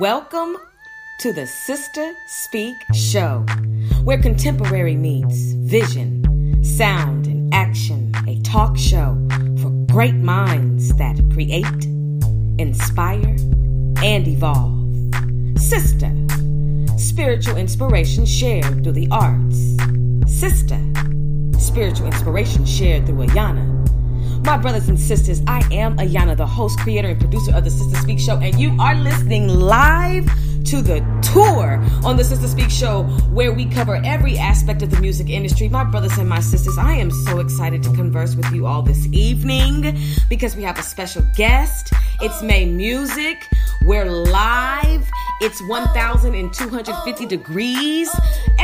Welcome to the Sister Speak Show, where contemporary meets vision, sound, and action. A talk show for great minds that create, inspire, and evolve. Sister, spiritual inspiration shared through the arts. Sister, spiritual inspiration shared through Ayanna. My brothers and sisters, I am Ayanna, the host, creator, and producer of the Sister Speak Show, and you are listening live to the tour on the Sister Speak Show, where we cover every aspect of the music industry. My brothers and my sisters, I am so excited to converse with you all this evening because we have a special guest. It's May Music. We're live. It's 1,250 degrees.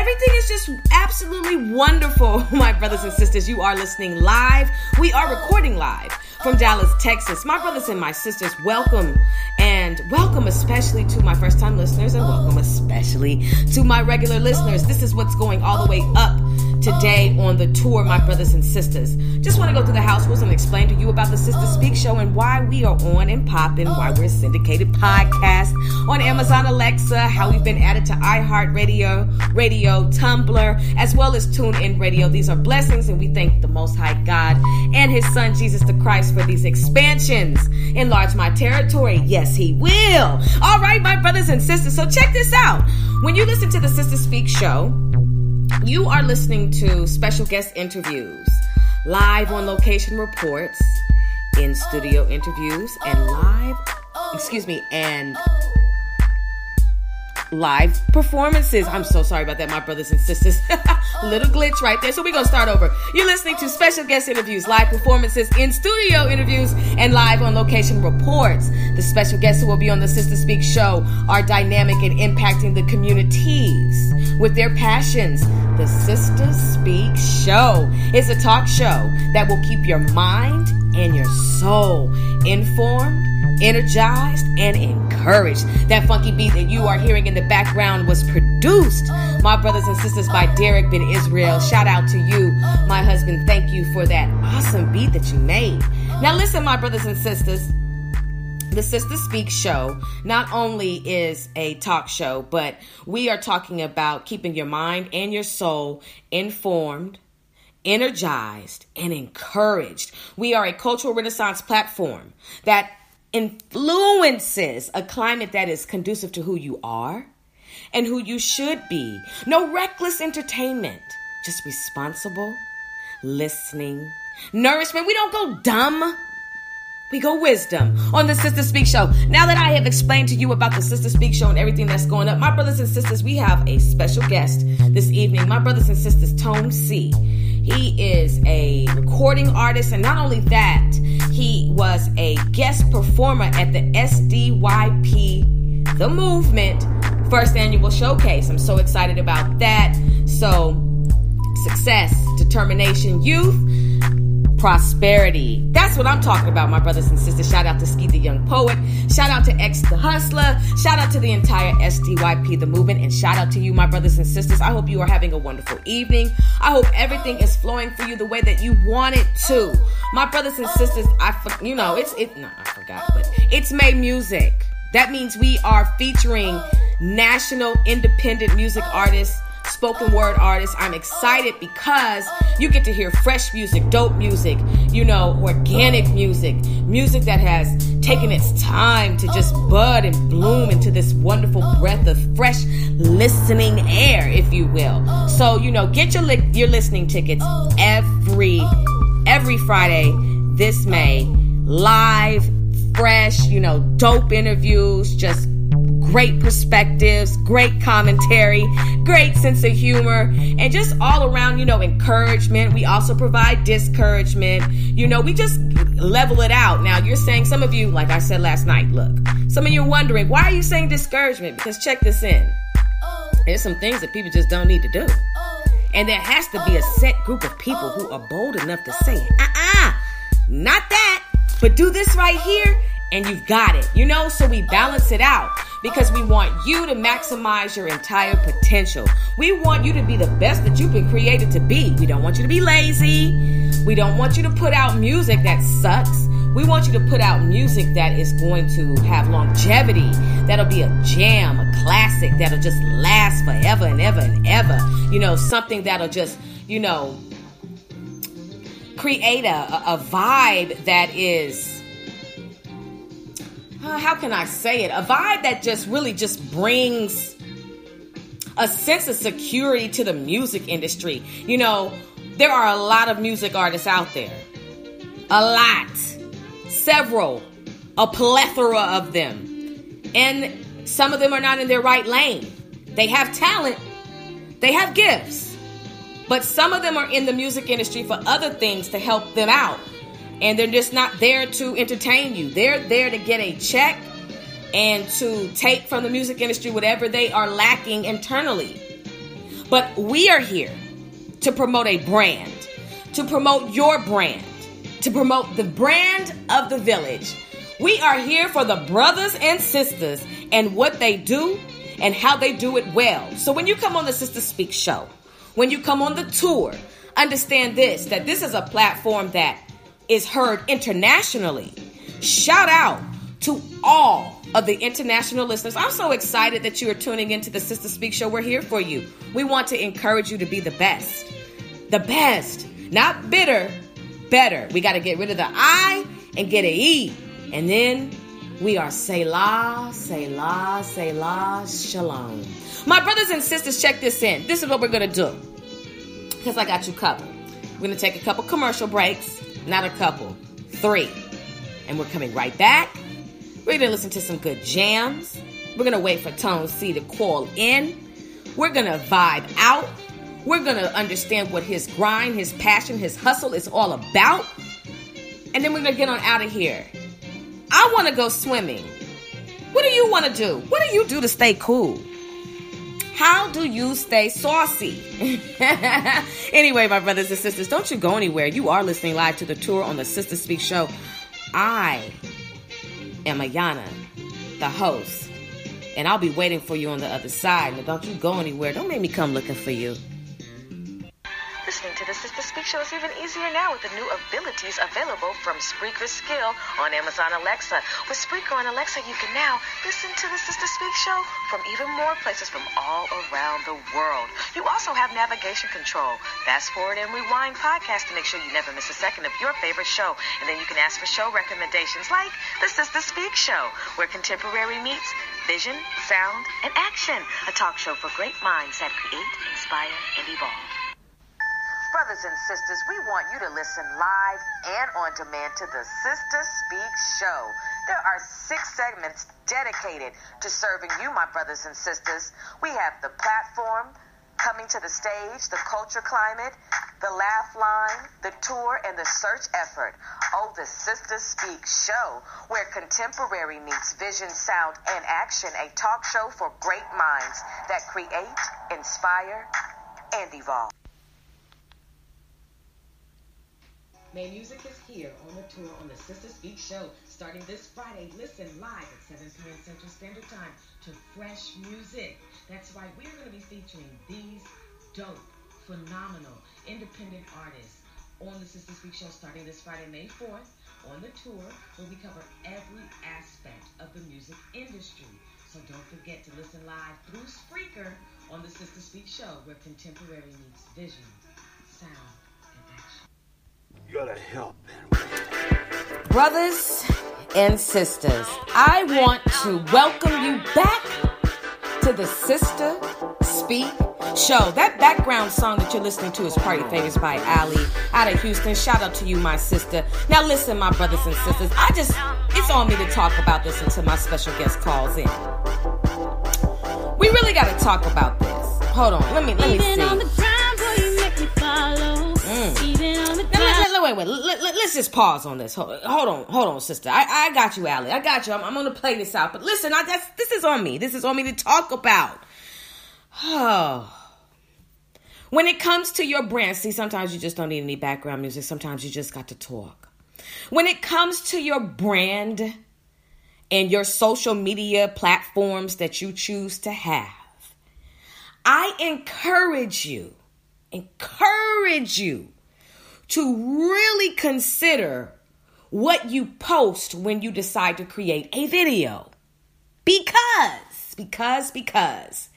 Everything is just absolutely wonderful, my brothers and sisters. You are listening live. We are recording live from Dallas, Texas. My brothers and my sisters, welcome and welcome especially to my first time listeners and welcome especially to my regular listeners. This is what's going all the way up today on the tour, my brothers and sisters. Just want to go through the house rules and explain to you about the Sister Speak show and why we are on and popping, why we're a syndicated podcast on Amazon Alexa, how we've been added to iHeartRadio, Radio, Tumblr, as well as TuneIn Radio. These are blessings, and we thank the Most High God and His Son Jesus the Christ for these expansions. Enlarge my territory. Yes, He will. All right, my brothers and sisters. So check this out. When you listen to the Sister Speak show, you are listening to special guest interviews, live on location reports, in studio interviews, and live, excuse me, and live performances. I'm so sorry about that, my brothers and sisters. Little glitch right there. So we're going to start over. You're listening to special guest interviews, live performances, in studio interviews, and live on location reports. The special guests who will be on the Sister Speak show are dynamic and impacting the communities with their passions. The Sister Speak show is a talk show that will keep your mind and your soul informed energized, and That funky beat that you are hearing in the background was produced, my brothers and sisters, by Derek Ben Israel. Shout out to you, my husband. Thank you for that awesome beat that you made. Now, listen, my brothers and sisters. The Sister Speak show not only is a talk show, but we are talking about keeping your mind and your soul informed, energized, and encouraged. We are a cultural renaissance platform that influences a climate that is conducive to who you are and who you should be. No reckless entertainment, just responsible listening, nourishment. We don't go dumb. We go wisdom on the Sister Speak Show. Now that I have explained to you about the Sister Speak Show and everything that's going up, my brothers and sisters, we have a special guest this evening. My brothers and sisters, Tone C. He is a recording artist, and not only that, he was a guest performer at the SDYP, the movement, first annual showcase. I'm so excited about that. So, success, determination, youth prosperity. That's what I'm talking about, my brothers and sisters. Shout out to Ski the Young Poet. Shout out to X the Hustler. Shout out to the entire SDYP, the movement. And shout out to you, my brothers and sisters. I hope you are having a wonderful evening. I hope everything is flowing for you the way that you want it to. My brothers and sisters, I, you know, it's, it, no, I forgot, but it's May Music. That means we are featuring national independent music artists spoken word artist. I'm excited because you get to hear fresh music, dope music, you know, organic music, music that has taken its time to just bud and bloom into this wonderful breath of fresh listening air, if you will. So, you know, get your li- your listening tickets every every Friday this May, live, fresh, you know, dope interviews, just great perspectives, great commentary, great sense of humor, and just all around, you know, encouragement. We also provide discouragement. You know, we just level it out. Now, you're saying, some of you, like I said last night, look, some of you are wondering, why are you saying discouragement? Because check this in. There's some things that people just don't need to do. And there has to be a set group of people who are bold enough to say, uh uh-uh, uh, not that, but do this right here, and you've got it. You know, so we balance it out because we want you to maximize your entire potential. We want you to be the best that you've been created to be. We don't want you to be lazy. We don't want you to put out music that sucks. We want you to put out music that is going to have longevity, that'll be a jam, a classic, that'll just last forever and ever and ever. You know, something that'll just, you know, create a, a vibe that is how can I say it? A vibe that just really just brings a sense of security to the music industry. You know, there are a lot of music artists out there. A lot. Several. A plethora of them. And some of them are not in their right lane. They have talent, they have gifts. But some of them are in the music industry for other things to help them out. And they're just not there to entertain you. They're there to get a check and to take from the music industry whatever they are lacking internally. But we are here to promote a brand, to promote your brand, to promote the brand of the village. We are here for the brothers and sisters and what they do and how they do it well. So when you come on the Sister Speak show, when you come on the tour, understand this that this is a platform that is heard internationally. Shout out to all of the international listeners. I'm so excited that you are tuning into the Sister Speak Show. We're here for you. We want to encourage you to be the best. The best. Not bitter, better. We got to get rid of the I and get an E. And then we are Selah, Selah, Selah, Shalom. My brothers and sisters, check this in. This is what we're going to do. Because I got you covered. We're going to take a couple commercial breaks. Not a couple, three. And we're coming right back we're going to listen to some good jams. We're going to wait for Tone C to call in. We're going to vibe out. We're going to understand what his grind, his passion, his hustle is all about. And then we're going to get on out of here. I want to go swimming. What do you want to do? What do you do to stay cool? How do you stay saucy? anyway, my brothers and sisters, don't you go anywhere. You are listening live to the tour on the Sister Speak show. I am Ayanna, the host. And I'll be waiting for you on the other side. Now, don't you go anywhere. Don't make me come looking for you. Listening to the Speak Show is even easier now with the new abilities available from Spreaker Skill on Amazon Alexa. With Spreaker on Alexa, you can now listen to the Sister Speak Show from even more places from all around the world. You also have navigation control, fast forward and rewind podcast to make sure you never miss a second of your favorite show. And then you can ask for show recommendations like the Sister Speak Show, where contemporary meets vision, sound, and action. A talk show for great minds that create, inspire, and evolve. Brothers and sisters, we want you to listen live and on demand to the Sister Speak Show. There are six segments dedicated to serving you, my brothers and sisters. We have the platform, coming to the stage, the culture climate, the laugh line, the tour, and the search effort. Oh, the Sister Speak show, where contemporary meets vision, sound, and action. A talk show for great minds that create, inspire, and evolve. May Music is here on the tour on the Sister Speak show starting this Friday. Listen live at 7 p.m. Central Standard Time to fresh music. That's right, we're going to be featuring these dope, phenomenal, independent artists on the Sister Speak show starting this Friday, May 4th on the tour where we cover every aspect of the music industry. So don't forget to listen live through Spreaker on the Sister Speak show where contemporary meets vision, sound, you gotta help, Brothers and sisters, I want to welcome you back to the Sister Speak Show. That background song that you're listening to is Party Favors by Ali out of Houston. Shout out to you, my sister. Now, listen, my brothers and sisters, I just, it's on me to talk about this until my special guest calls in. We really got to talk about this. Hold on, let me, let me see. Wait, wait, wait. Let, us just pause on this. Hold, hold, on, hold on, sister. I, I got you, Allie. I got you. I'm, I'm going to play this out. But listen, I, that's, this is on me. This is on me to talk about. Oh. When it comes to your brand, see, sometimes you just don't need any background music. Sometimes you just got to talk. When it comes to your brand and your social media platforms that you choose to have, I encourage you, encourage you to really consider what you post when you decide to create a video. Because, because, because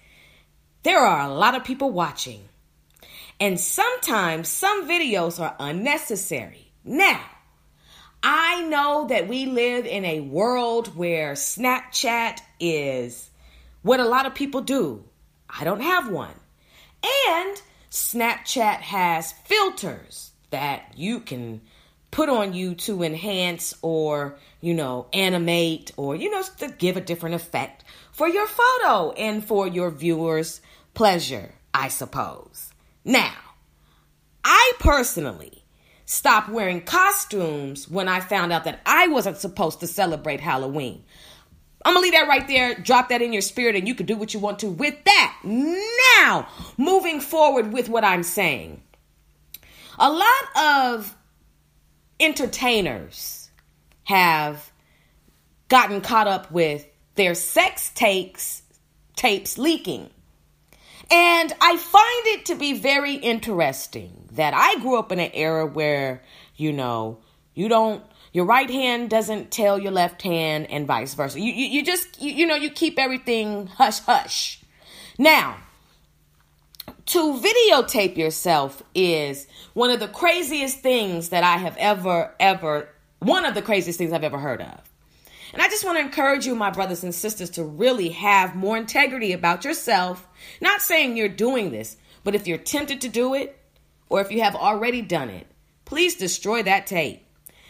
there are a lot of people watching. And sometimes some videos are unnecessary. Now, I know that we live in a world where Snapchat is what a lot of people do. I don't have one. And Snapchat has filters that you can put on you to enhance or, you know, animate or, you know, to give a different effect for your photo and for your viewers' pleasure, I suppose. Now, I personally stopped wearing costumes when I found out that I wasn't supposed to celebrate Halloween. I'm gonna leave that right there, drop that in your spirit, and you can do what you want to with that. Now, moving forward with what I'm saying. A lot of entertainers have gotten caught up with their sex tapes tapes leaking. And I find it to be very interesting that I grew up in an era where, you know, you don't your right hand doesn't tell your left hand and vice versa. You you, you just you, you know, you keep everything hush hush. Now, to videotape yourself is one of the craziest things that I have ever, ever, one of the craziest things I've ever heard of. And I just want to encourage you, my brothers and sisters, to really have more integrity about yourself. Not saying you're doing this, but if you're tempted to do it, or if you have already done it, please destroy that tape.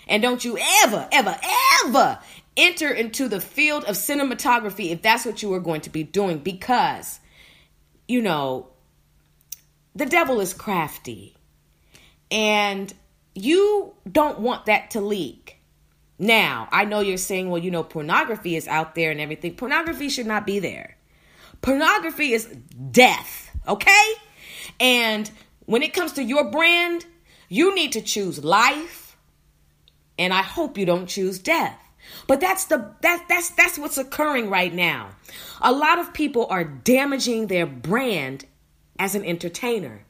And don't you ever, ever, ever enter into the field of cinematography if that's what you are going to be doing because, you know, the devil is crafty. And you don't want that to leak. Now, I know you're saying, well, you know, pornography is out there and everything. Pornography should not be there. Pornography is death, okay? And when it comes to your brand, you need to choose life, and I hope you don't choose death. But that's the that that's that's what's occurring right now. A lot of people are damaging their brand as an entertainer.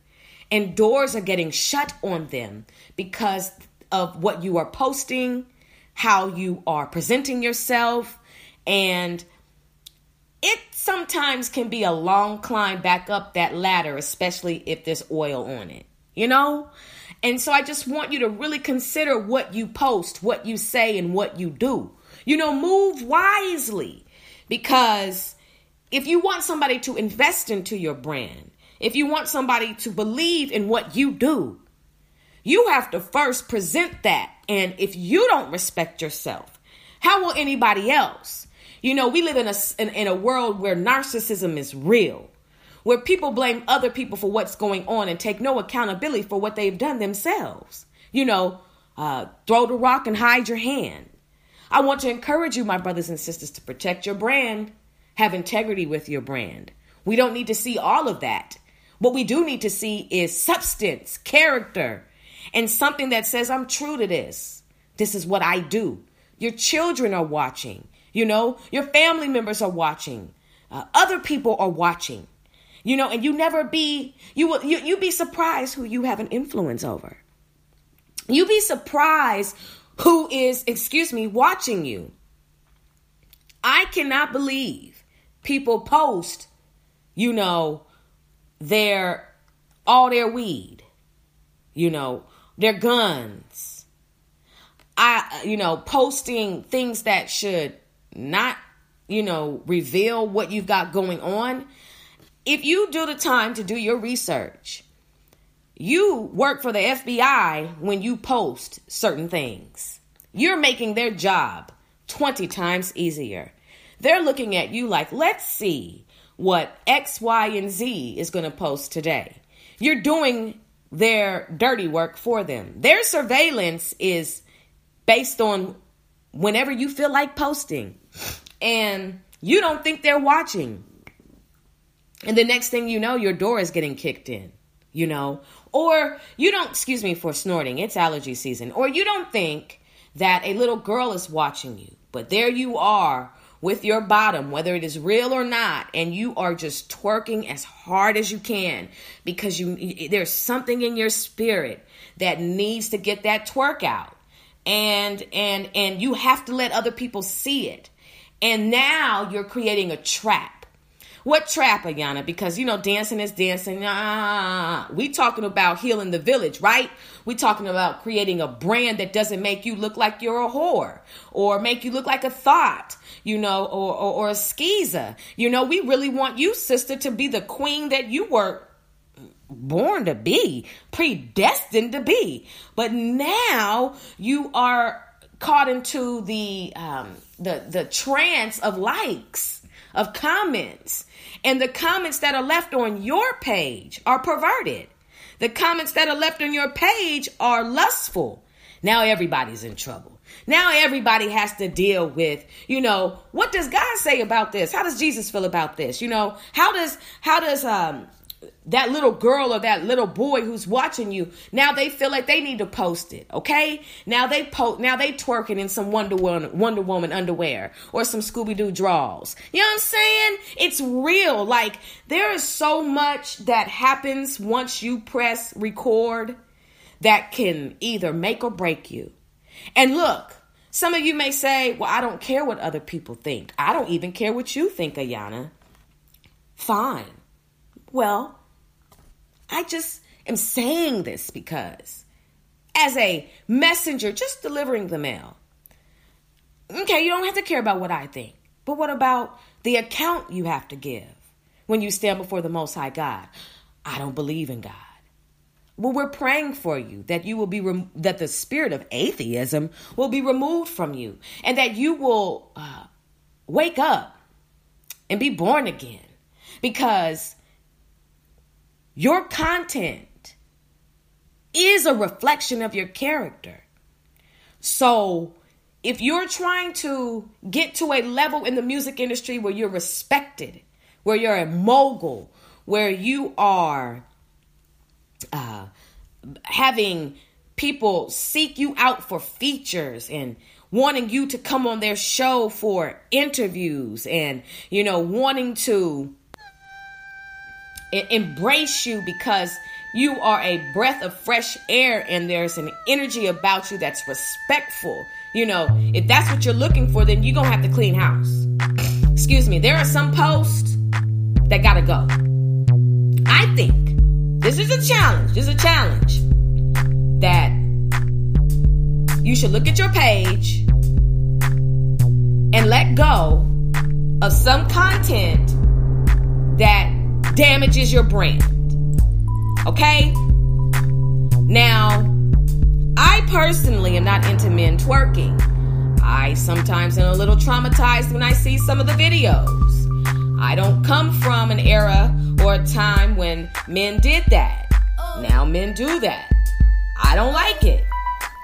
And doors are getting shut on them because of what you are posting, how you are presenting yourself, and it sometimes can be a long climb back up that ladder, especially if there's oil on it, you know? And so I just want you to really consider what you post, what you say, and what you do. You know, move wisely because if you want somebody to invest into your brand, if you want somebody to believe in what you do, you have to first present that. And if you don't respect yourself, how will anybody else? You know, we live in a, in, in a world where narcissism is real, where people blame other people for what's going on and take no accountability for what they've done themselves. You know, uh, throw the rock and hide your hand. I want to encourage you, my brothers and sisters, to protect your brand, have integrity with your brand. We don't need to see all of that. What we do need to see is substance, character, and something that says, I'm true to this. This is what I do. Your children are watching. You know, your family members are watching. Uh, other people are watching. You know, and you never be you will you you be surprised who you have an influence over. You be surprised who is, excuse me, watching you. I cannot believe people post, you know, their all their weed, you know, their guns. I you know, posting things that should not, you know, reveal what you've got going on. If you do the time to do your research, you work for the FBI when you post certain things. You're making their job 20 times easier. They're looking at you like, let's see what X, Y, and Z is going to post today. You're doing their dirty work for them. Their surveillance is based on whenever you feel like posting. And you don't think they're watching. And the next thing you know, your door is getting kicked in, you know? Or you don't, excuse me for snorting, it's allergy season. Or you don't think that a little girl is watching you, but there you are with your bottom, whether it is real or not, and you are just twerking as hard as you can because you there's something in your spirit that needs to get that twerk out. and and and you have to let other people see it. And now you're creating a trap. What trap, Ayanna? Because you know, dancing is dancing. Ah, we talking about healing the village, right? We talking about creating a brand that doesn't make you look like you're a whore or make you look like a thought, you know, or or, or a skeezer. You know, we really want you, sister, to be the queen that you were born to be, predestined to be. But now you are caught into the um, the the trance of likes, of comments, and the comments that are left on your page are perverted. The comments that are left on your page are lustful. Now everybody's in trouble. Now everybody has to deal with, you know, what does God say about this? How does Jesus feel about this? You know, how does how does um that little girl or that little boy who's watching you now they feel like they need to post it okay? Now they post now they twerking in some wonder woman wonder woman underwear or some scooby-doo draws you know what i'm saying? It's real. Like there is so much that happens once you press record that can either make or break you. And look some of you may say well i don't care what other people think. I don't even care what you think ayanna. Fine well I just am saying this because, as a messenger, just delivering the mail, okay, you don't have to care about what I think, but what about the account you have to give when you stand before the Most High God? I don't believe in God. Well, we're praying for you that you will be that the spirit of atheism will be removed from you, and that you will uh, wake up and be born again, because your content is a reflection of your character. So, if you're trying to get to a level in the music industry where you're respected, where you're a mogul, where you are uh, having people seek you out for features and wanting you to come on their show for interviews and, you know, wanting to embrace you because you are a breath of fresh air and there's an energy about you that's respectful. You know, if that's what you're looking for, then you're going to have to clean house. Excuse me, there are some posts that got to go. I think this is a challenge. This is a challenge that you should look at your page and let go of some content that damages your brand. Okay? Now, I personally am not into men twerking. I sometimes am a little traumatized when I see some of the videos. I don't come from an era or a time when men did that. Oh. Now men do that. I don't like it.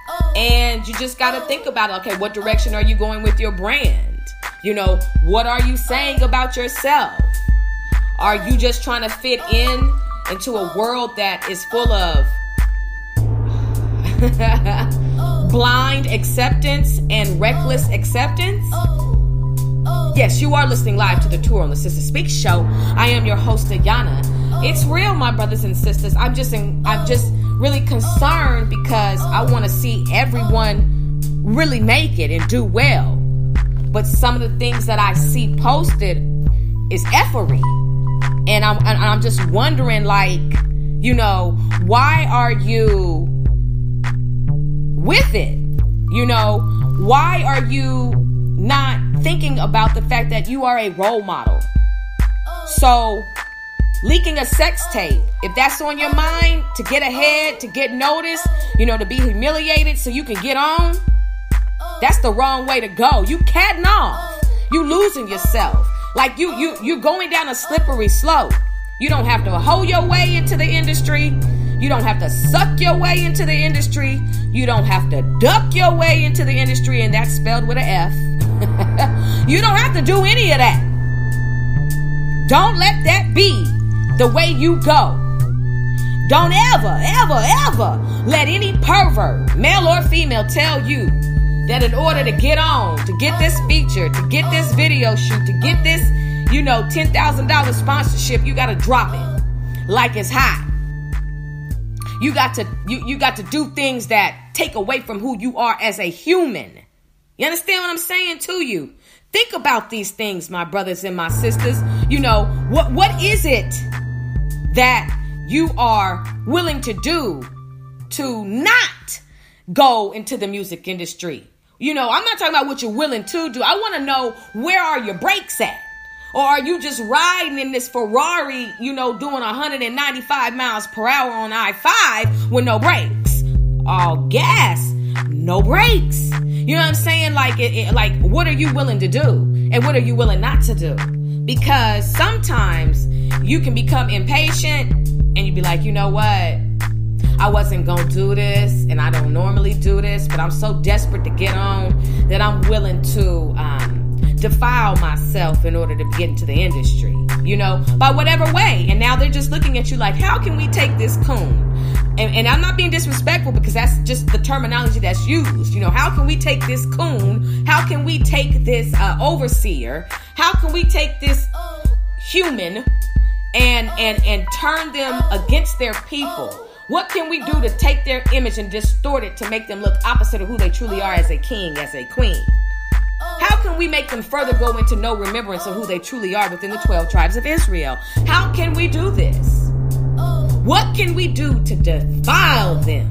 Oh. And you just got to think oh. about okay, what direction are you going with your brand? You know, what are you saying about yourself? Are you just trying to fit in into a world that is full of blind acceptance and reckless acceptance? Yes, you are listening live to the tour on the Sister Speak show. I am your host, Ayanna. It's real, my brothers and sisters. I'm just in, I'm just really concerned because I want to see everyone really make it and do well. But some of the things that I see posted is effery and I'm and I'm just wondering like you know why are you with it? You know why are you not thinking about the fact that you are a role model? So leaking a sex tape if that's on your mind to get ahead to get noticed you know to be humiliated so you can get on that's the wrong way to go. You catting off. You losing yourself like you you you're going down a slippery slope. You don't have to hoe your way into the industry. You don't have to suck your way into the industry. You don't have to duck your way into the industry, and that's spelled with an F. you don't have to do any of that. Don't let that be the way you go. Don't ever, ever, ever let any pervert, male or female, tell you that in order to get on, to get this feature, to get this video shoot, to get this, you know, $10,000 sponsorship, you got to drop it like it's hot. You got to you you got to do things that take away from who you are as a human. You understand what I'm saying to you? Think about these things, my brothers and my sisters. You know, what what is it that you are willing to do to not go into the music industry? You know, I'm not talking about what you're willing to do. I want to know where are your brakes at? Or are you just riding in this Ferrari, you know, doing 195 miles per hour on I 5 with no brakes? All gas, no brakes. You know what I'm saying? Like, it, it, like, what are you willing to do, and what are you willing not to do? Because sometimes you can become impatient, and you'd be like, you know what? I wasn't gonna do this, and I don't normally do this, but I'm so desperate to get on that I'm willing to. Um, defile myself in order to get into the industry, you know, by whatever way. And now they're just looking at you like, how can we take this coon? And, and, I'm not being disrespectful because that's just the terminology that's used. You know, how can we take this coon? How can we take this uh, overseer? How can we take this human and and and turn them against their people? What can we do to take their image and distort it to make them look opposite of who they truly are as a king, as a queen? How can we make them further go into no remembrance of who they truly are within the 12 tribes of Israel? How can we do this? What can we do to defile them?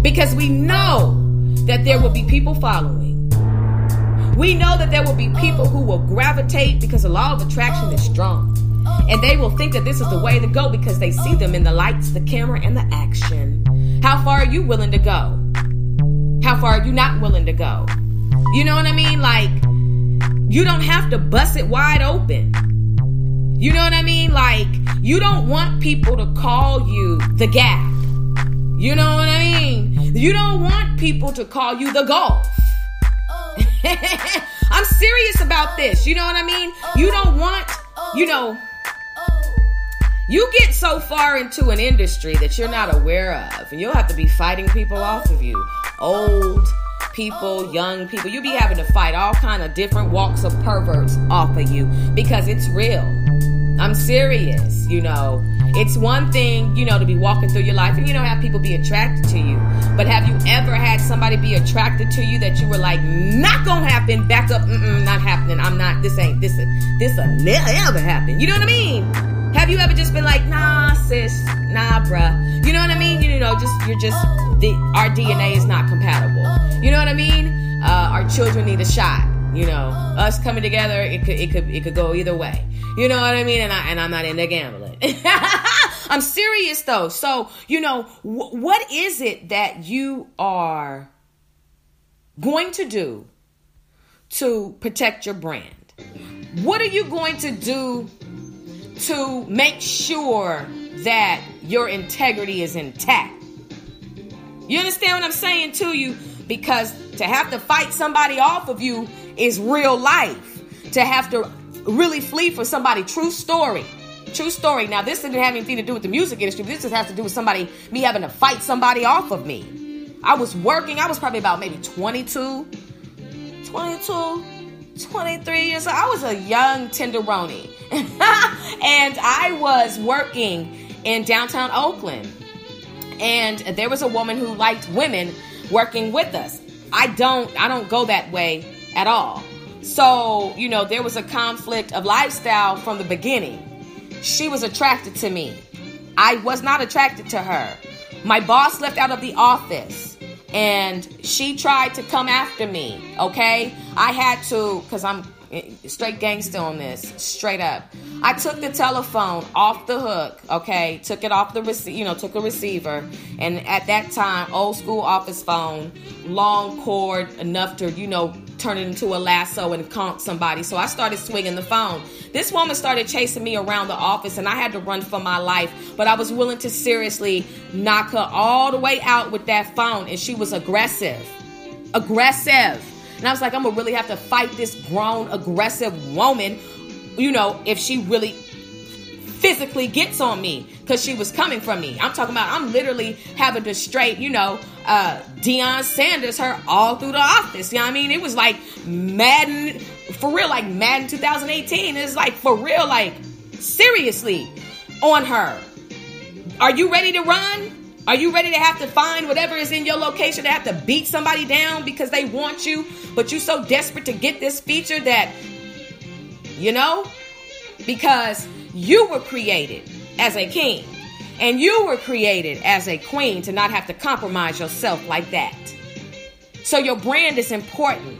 Because we know that there will be people following. We know that there will be people who will gravitate because the law of attraction is strong. And they will think that this is the way to go because they see them in the lights, the camera, and the action. How far are you willing to go? How far are you not willing to go? You know what I mean? Like, you don't have to bust it wide open. You know what I mean? Like, you don't want people to call you the gap. You know what I mean? You don't want people to call you the golf. I'm serious about this. You know what I mean? You don't want, you know, you get so far into an industry that you're not aware of, and you'll have to be fighting people off of you. Old, people, young people. You'll be having to fight all kind of different walks of perverts off of you because it's real. I'm serious, you know. It's one thing, you know, to be walking through your life and you know have people be attracted to you. But have you ever had somebody be attracted to you that you were like, not gonna happen, back up, mm not happening. I'm not. This ain't this. This will never ever happen. You know what I mean? Have you ever just been like, nah, sis, nah, bruh? You know what I mean? You know, just you're just the, our DNA is not compatible. You know what I mean? Uh, our children need a shot. You know, us coming together, it could it could it could go either way. You know what I mean? And I and I'm not into gambling. I'm serious though. So you know, wh- what is it that you are going to do to protect your brand? What are you going to do to make sure that your integrity is intact? You understand what I'm saying to you? Because to have to fight somebody off of you is real life. To have to really flee for somebody, true story. True story. Now, this didn't have anything to do with the music industry. This just has to do with somebody, me having to fight somebody off of me. I was working, I was probably about maybe 22, 22, 23 years old. I was a young tenderoni. and I was working in downtown Oakland and there was a woman who liked women working with us. I don't I don't go that way at all. So, you know, there was a conflict of lifestyle from the beginning. She was attracted to me. I was not attracted to her. My boss left out of the office and she tried to come after me, okay? I had to cuz I'm straight gangster on this, straight up. I took the telephone off the hook, okay? Took it off the receiver, you know, took a receiver, and at that time, old school office phone, long cord enough to, you know, turn it into a lasso and conk somebody. So I started swinging the phone. This woman started chasing me around the office, and I had to run for my life. But I was willing to seriously knock her all the way out with that phone, and she was aggressive, aggressive. And I was like, I'm gonna really have to fight this grown, aggressive woman, you know, if she really physically gets on me because she was coming from me. I'm talking about I'm literally having to straight, you know, uh Deion Sanders her all through the office. You know what I mean? It was like Madden for real, like Madden 2018. It's like for real, like seriously on her. Are you ready to run? Are you ready to have to find whatever is in your location to have to beat somebody down because they want you, but you're so desperate to get this feature that, you know, because you were created as a king and you were created as a queen to not have to compromise yourself like that. So your brand is important.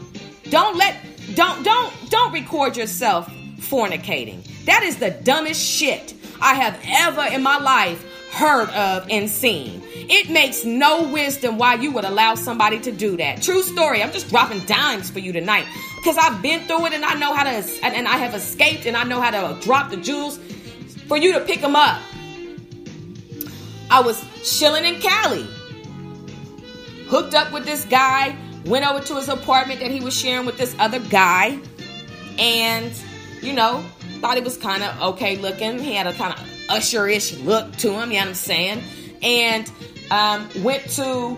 Don't let don't don't don't record yourself fornicating. That is the dumbest shit I have ever in my life heard of and seen. It makes no wisdom why you would allow somebody to do that. True story. I'm just dropping dimes for you tonight because I've been through it and I know how to, and I have escaped and I know how to drop the jewels for you to pick them up. I was chilling in Cali, hooked up with this guy, went over to his apartment that he was sharing with this other guy, and you know, thought he was kind of okay looking. He had a kind of usher-ish look to him, you know what I'm saying? And um, went to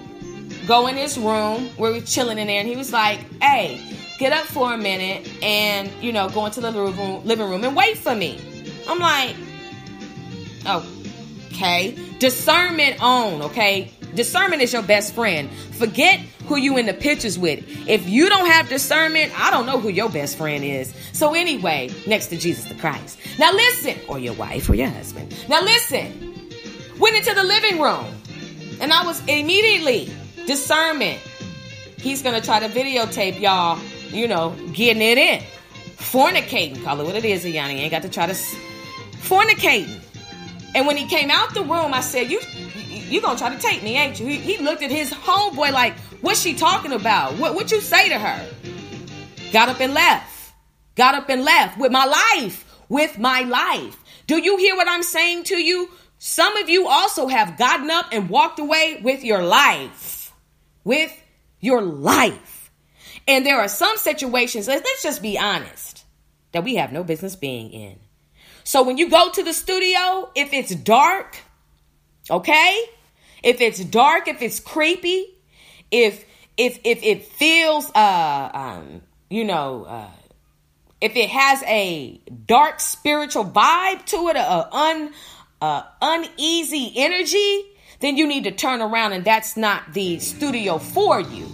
go in his room where we were chilling in there, and he was like, "Hey, get up for a minute and you know go into the living room, and wait for me." I'm like, "Oh, "Okay." Discernment on, okay? Discernment is your best friend. Forget who you in the pictures with. If you don't have discernment, I don't know who your best friend is. So anyway, next to Jesus the Christ. Now listen, or your wife or your husband. Now listen. Went into the living room. And I was immediately discernment. He's gonna try to videotape y'all, you know, getting it in. Fornicating, call it what it is, Yanni. Ain't got to try to fornicating. And when he came out the room, I said, "You, you gonna try to take me, ain't you?" He, he looked at his homeboy like, "What's she talking about? What what you say to her?" Got up and left. Got up and left with my life. With my life. Do you hear what I'm saying to you? Some of you also have gotten up and walked away with your life. With your life. And there are some situations, let's just be honest, that we have no business being in. So when you go to the studio, if it's dark, okay? If it's dark, if it's creepy, if if if it feels uh um you know uh if it has a dark spiritual vibe to it, a, un uh, uneasy energy, then you need to turn around and that's not the studio for you.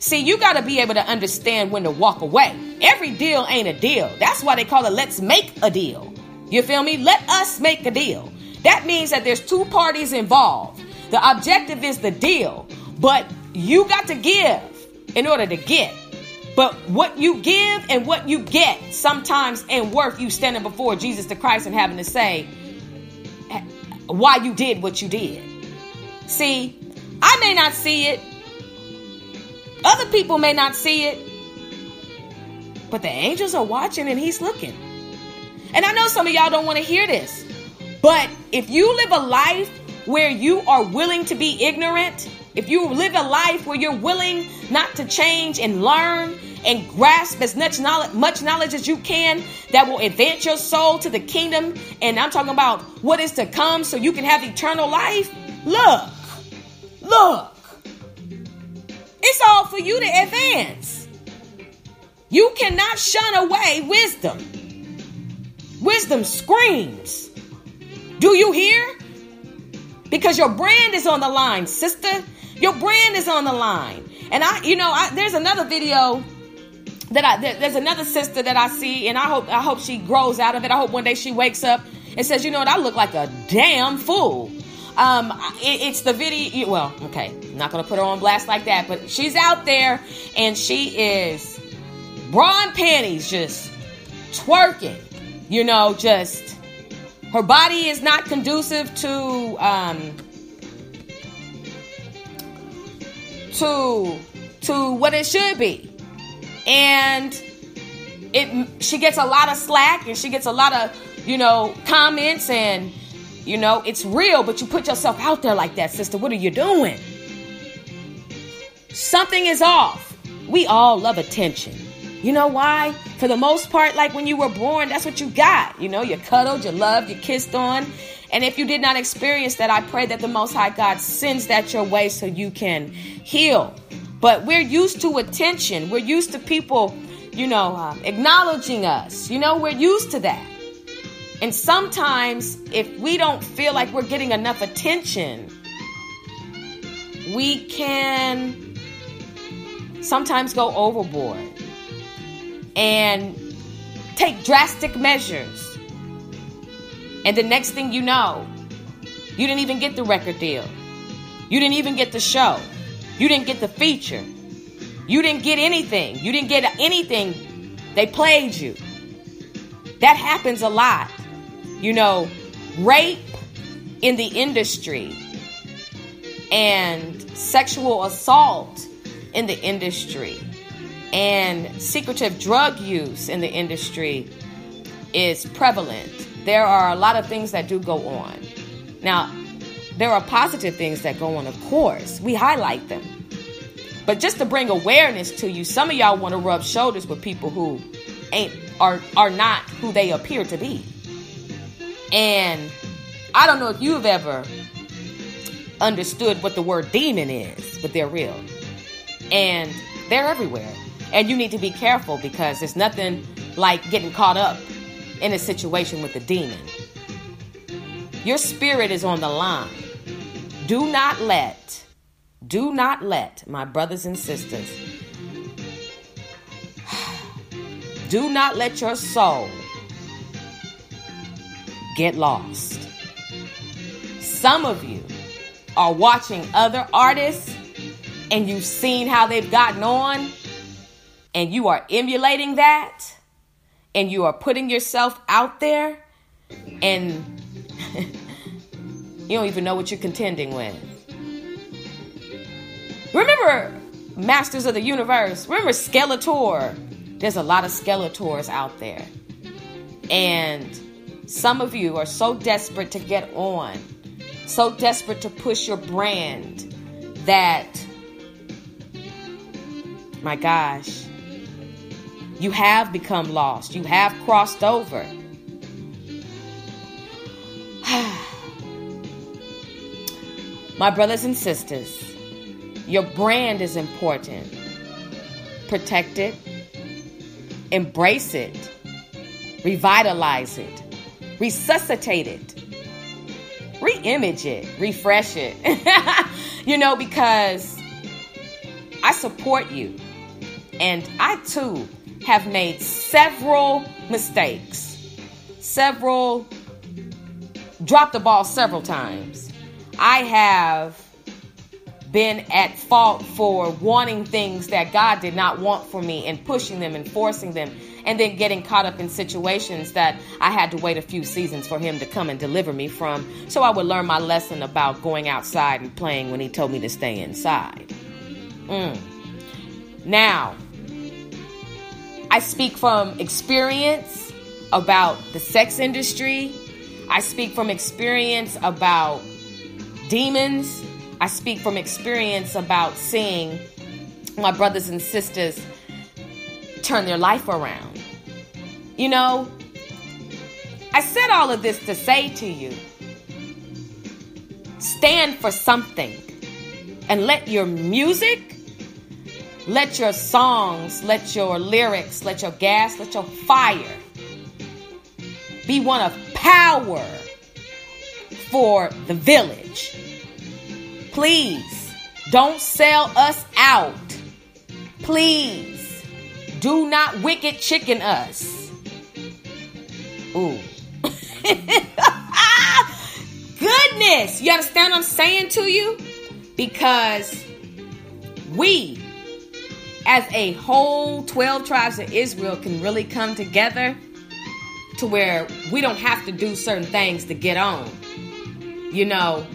See, you got to be able to understand when to walk away. Every deal ain't a deal. That's why they call it let's make a deal. You feel me? Let us make a deal. That means that there's two parties involved. The objective is the deal, but you got to give in order to get. But what you give and what you get sometimes ain't worth you standing before Jesus the Christ and having to say why you did what you did. See, I may not see it. Other people may not see it. But the angels are watching and he's looking. And I know some of y'all don't want to hear this, but if you live a life where you are willing to be ignorant, if you live a life where you're willing not to change and learn and grasp as much knowledge, much knowledge as you can that will advance your soul to the kingdom, and I'm talking about what is to come so you can have eternal life, look, look. It's all for you to advance. You cannot shun away wisdom. Wisdom screams. Do you hear? Because your brand is on the line, sister. Your brand is on the line. And I, you know, I, there's another video that I there, there's another sister that I see, and I hope I hope she grows out of it. I hope one day she wakes up and says, you know what, I look like a damn fool. Um, it, it's the video. Well, okay, I'm not gonna put her on blast like that, but she's out there and she is bra and panties just twerking you know, just her body is not conducive to um, to to what it should be, and it she gets a lot of slack and she gets a lot of you know comments and you know it's real, but you put yourself out there like that, sister. What are you doing? Something is off. We all love attention. You know why? For the most part, like when you were born, that's what you got. You know, you're cuddled, you're loved, you're kissed on. And if you did not experience that, I pray that the Most High God sends that your way so you can heal. But we're used to attention. We're used to people, you know, uh, acknowledging us. You know, we're used to that. And sometimes, if we don't feel like we're getting enough attention, we can sometimes go overboard and take drastic measures. And the next thing you know, you didn't even get the record deal. You didn't even get the show. You didn't get the feature. You didn't get anything. You didn't get anything. They played you. That happens a lot. You know, rape in the industry and sexual assault in the industry and secretive drug use in the industry is prevalent. There are a lot of things that do go on. Now, there are positive things that go on, of course. We highlight them. But just to bring awareness to you, some of y'all want to rub shoulders with people who ain't are are not who they appear to be. And I don't know if you've ever understood what the word demon is, but they're real. And they're everywhere. And you need to be careful because there's nothing like getting caught up in a situation with a demon. Your spirit is on the line. Do not let, do not let, my brothers and sisters, do not let your soul get lost. Some of you are watching other artists and you've seen how they've gotten on and you are emulating that and you are putting yourself out there and you don't even know what you're contending with. Remember Masters of the Universe? Remember Skeletor? There's a lot of Skeletors out there. And some of you are so desperate to get on, so desperate to push your brand that, my gosh, you have become lost. You have crossed over. My brothers and sisters, your brand is important. Protect it, embrace it, revitalize it, resuscitate it, re image it, refresh it. you know, because I support you. And I too have made several mistakes, several, dropped the ball several times. I have been at fault for wanting things that God did not want for me and pushing them and forcing them and then getting caught up in situations that I had to wait a few seasons for him to come and deliver me from so I would learn my lesson about going outside and playing when he told me to stay inside. Mm. Now, I speak from experience about the sex industry. I speak from experience about demons. I speak from experience about seeing my brothers and sisters turn their life around. You know, I said all of this to say to you stand for something and let your music let your songs, let your lyrics, let your gas, let your fire be one of power for the village. Please don't sell us out. Please do not wicked chicken us. Ooh. Goodness. You understand what I'm saying to you? Because we as a whole 12 tribes of Israel can really come together to where we don't have to do certain things to get on. You know,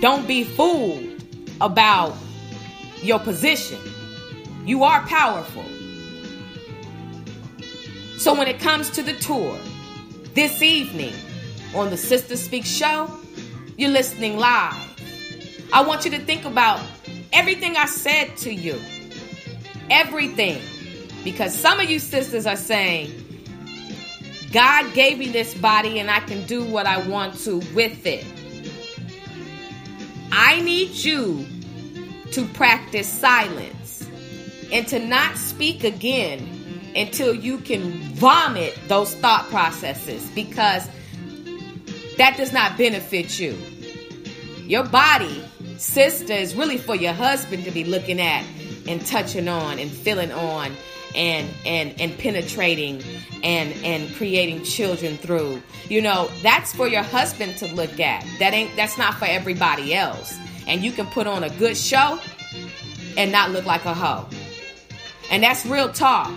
don't be fooled about your position. You are powerful. So when it comes to the tour, this evening on the Sister Speak show, you're listening live. I want you to think about everything I said to you everything. Because some of you sisters are saying, God gave me this body and I can do what I want to with it. I need you to practice silence and to not speak again until you can vomit those thought processes because that does not benefit you. Your body Sister is really for your husband to be looking at and touching on and feeling on and and and penetrating and and creating children through. You know, that's for your husband to look at. That ain't that's not for everybody else. And you can put on a good show and not look like a hoe. And that's real talk.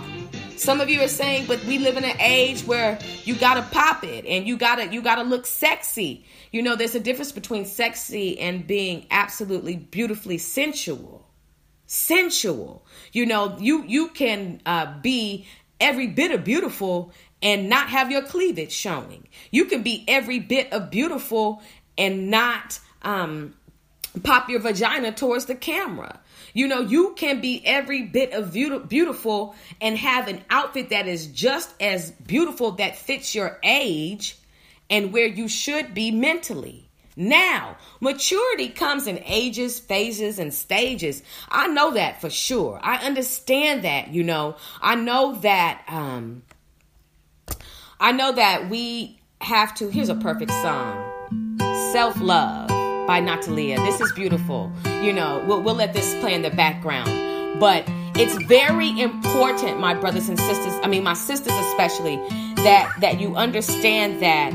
Some of you are saying, but we live in an age where you gotta pop it and you gotta you gotta look sexy. You know, there's a difference between sexy and being absolutely beautifully sensual. Sensual. You know, you you can uh, be every bit of beautiful and not have your cleavage showing. You can be every bit of beautiful and not um, pop your vagina towards the camera. You know, you can be every bit of beautiful and have an outfit that is just as beautiful that fits your age and where you should be mentally. Now, maturity comes in ages, phases, and stages. I know that for sure. I understand that, you know. I know that um I know that we have to here's a perfect song. Self-love by Natalia. This is beautiful. You know, we'll, we'll let this play in the background. But it's very important, my brothers and sisters, I mean, my sisters especially, that, that you understand that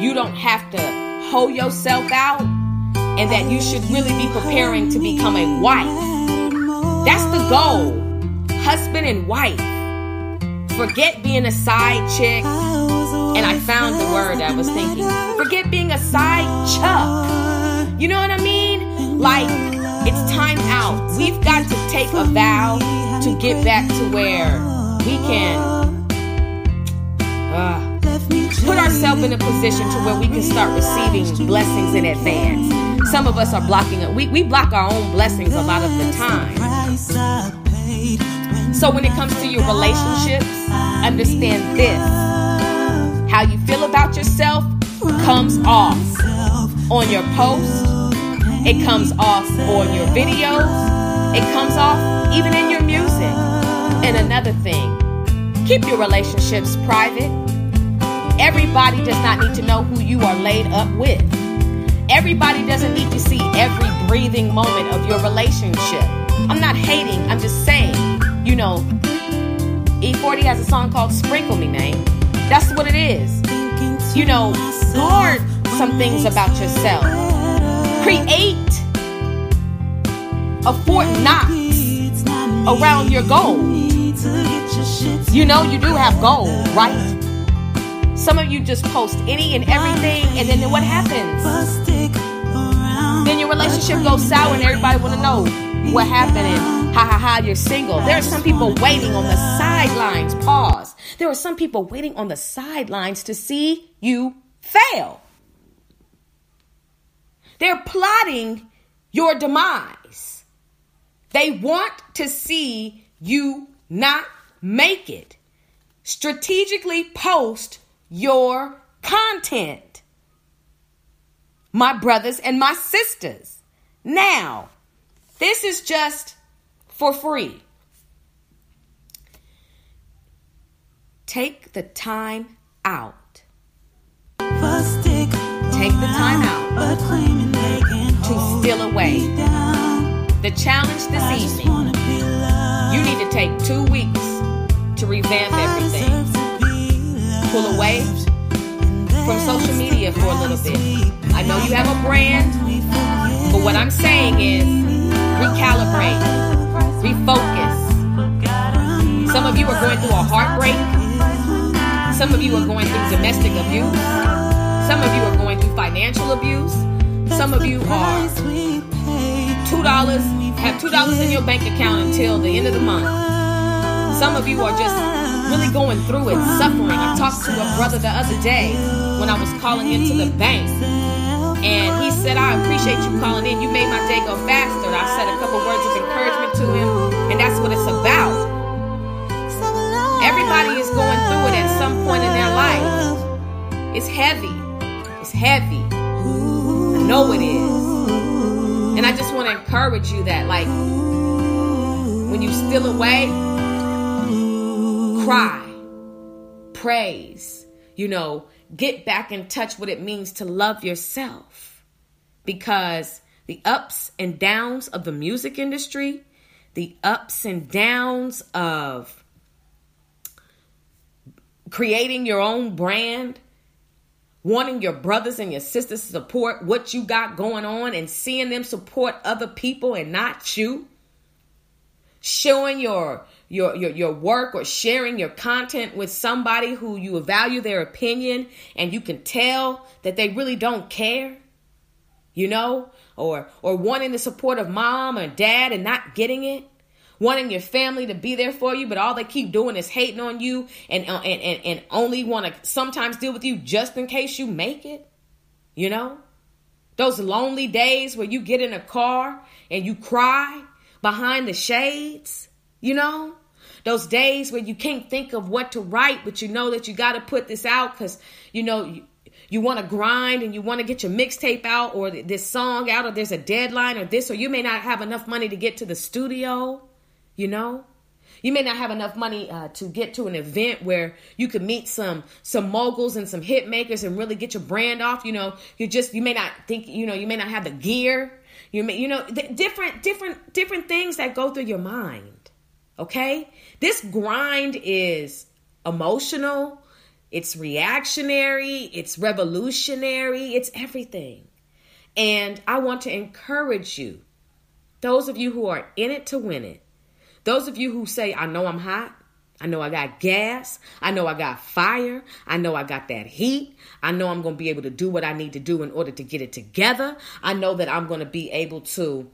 you don't have to hoe yourself out and that you should really be preparing to become a wife. That's the goal. Husband and wife. Forget being a side chick. And I found the word I was thinking. Forget being a side chuck. You know what I mean? Like, it's time out. We've got to take a vow to get back to where we can. Uh, put ourselves in a position to where we can start receiving blessings in advance. Some of us are blocking it. We, we block our own blessings a lot of the time. So when it comes to your relationships, understand this. How you feel about yourself comes off on your post. It comes off on your videos. It comes off even in your music. And another thing, keep your relationships private Everybody does not need to know who you are laid up with. Everybody doesn't need to see every breathing moment of your relationship. I'm not hating, I'm just saying, you know, E40 has a song called Sprinkle Me, man. That's what it is. You know, guard some things about yourself. Create a Fort Knox around your goal. You know, you do have goals, right? Some of you just post any and everything, and then what happens? Then your relationship goes sour, and everybody want to know what happened. Ha ha ha, you're single. There are some people waiting on the sidelines. Pause. There are some people waiting on the sidelines to see you fail. They're plotting your demise. They want to see you not make it. Strategically post your content, my brothers and my sisters. Now, this is just for free. Take the time out. Take the time out to steal away. The challenge this evening, you need to take two weeks to revamp everything pull away from social media for a little bit. I know you have a brand, but what I'm saying is recalibrate, refocus. Some of you are going through a heartbreak. Some of you are going through domestic abuse. Some of you are going through financial abuse. Some of you are two dollars have two dollars in your bank account until the end of the month. Some of you are just really going through it, suffering. I talked to a brother the other day when I was calling into the bank. And he said, I appreciate you calling in. You made my day go faster. I said a couple words of encouragement to him. And that's what it's about. Everybody is going through it at some point in their life. It's heavy. It's heavy. I know it is. And I just want to encourage you that, like, when you steal away, cry, mm-hmm. praise, you know, get back in touch what it means to love yourself. Because the ups and downs of the music industry, the ups and downs of creating your own brand, wanting your brothers and your sisters to support what you got going on and seeing them support other people and not you showing your your your your work or sharing your content with somebody who you value their opinion and you can tell that they really don't care you know or or wanting the support of mom or dad and not getting it wanting your family to be there for you but all they keep doing is hating on you and uh, and and, and only want to sometimes deal with you just in case you make it you know those lonely days where you get in a car and you cry behind the shades, you know? Those days where you can't think of what to write, but you know that you got to put this out because, you know, you, you want to grind and you want to get your mixtape out or this song out or there's a deadline or this, or you may not have enough money to get to the studio, you know? You may not have enough money uh, to get to an event where you could meet some some moguls and some hit makers and really get your brand off. You know, you just you may not think you know you may not have the gear you may, you know, th- different, different, different things that go through your mind. Okay. This grind is emotional. It's reactionary. It's revolutionary. It's everything. And I want to encourage you, those of you who are in it to win it, those of you who say, I know I'm hot, I know I got gas. I know I got fire. I know I got that heat. I know I'm going to be able to do what I need to do in order to get it together. I know that I'm going to be able to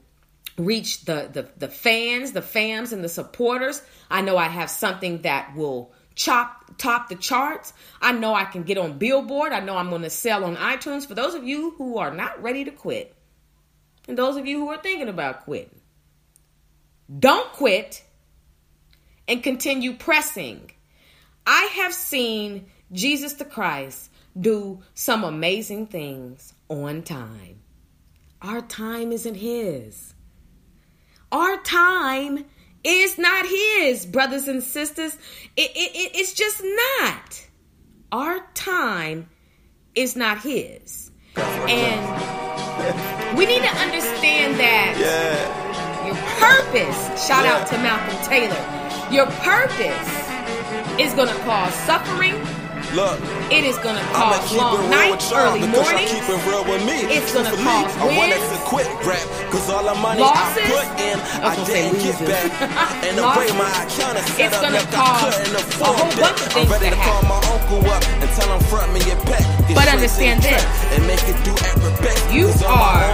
reach the, the, the fans, the fams, and the supporters. I know I have something that will chop top the charts. I know I can get on Billboard. I know I'm going to sell on iTunes. For those of you who are not ready to quit, and those of you who are thinking about quitting, don't quit and continue pressing. I have seen Jesus the Christ do some amazing things on time. Our time isn't His. Our time is not His, brothers and sisters. It, it, it, it's just not. Our time is not His. And we need to understand that yeah. your purpose, shout yeah. out to Malcolm Taylor your purpose is going to cause suffering. Look, it is gonna cause long nights, early mornings. Keep it real with me. It's gonna cause wins. I wanted to quit rap, cause all the money Losses, I put in, I, I didn't get back. and the way my account is set it's up, gonna cause a whole bunch of things I'm ready to, call my uncle up and tell him front me your pack. But understand this, and make it do every You are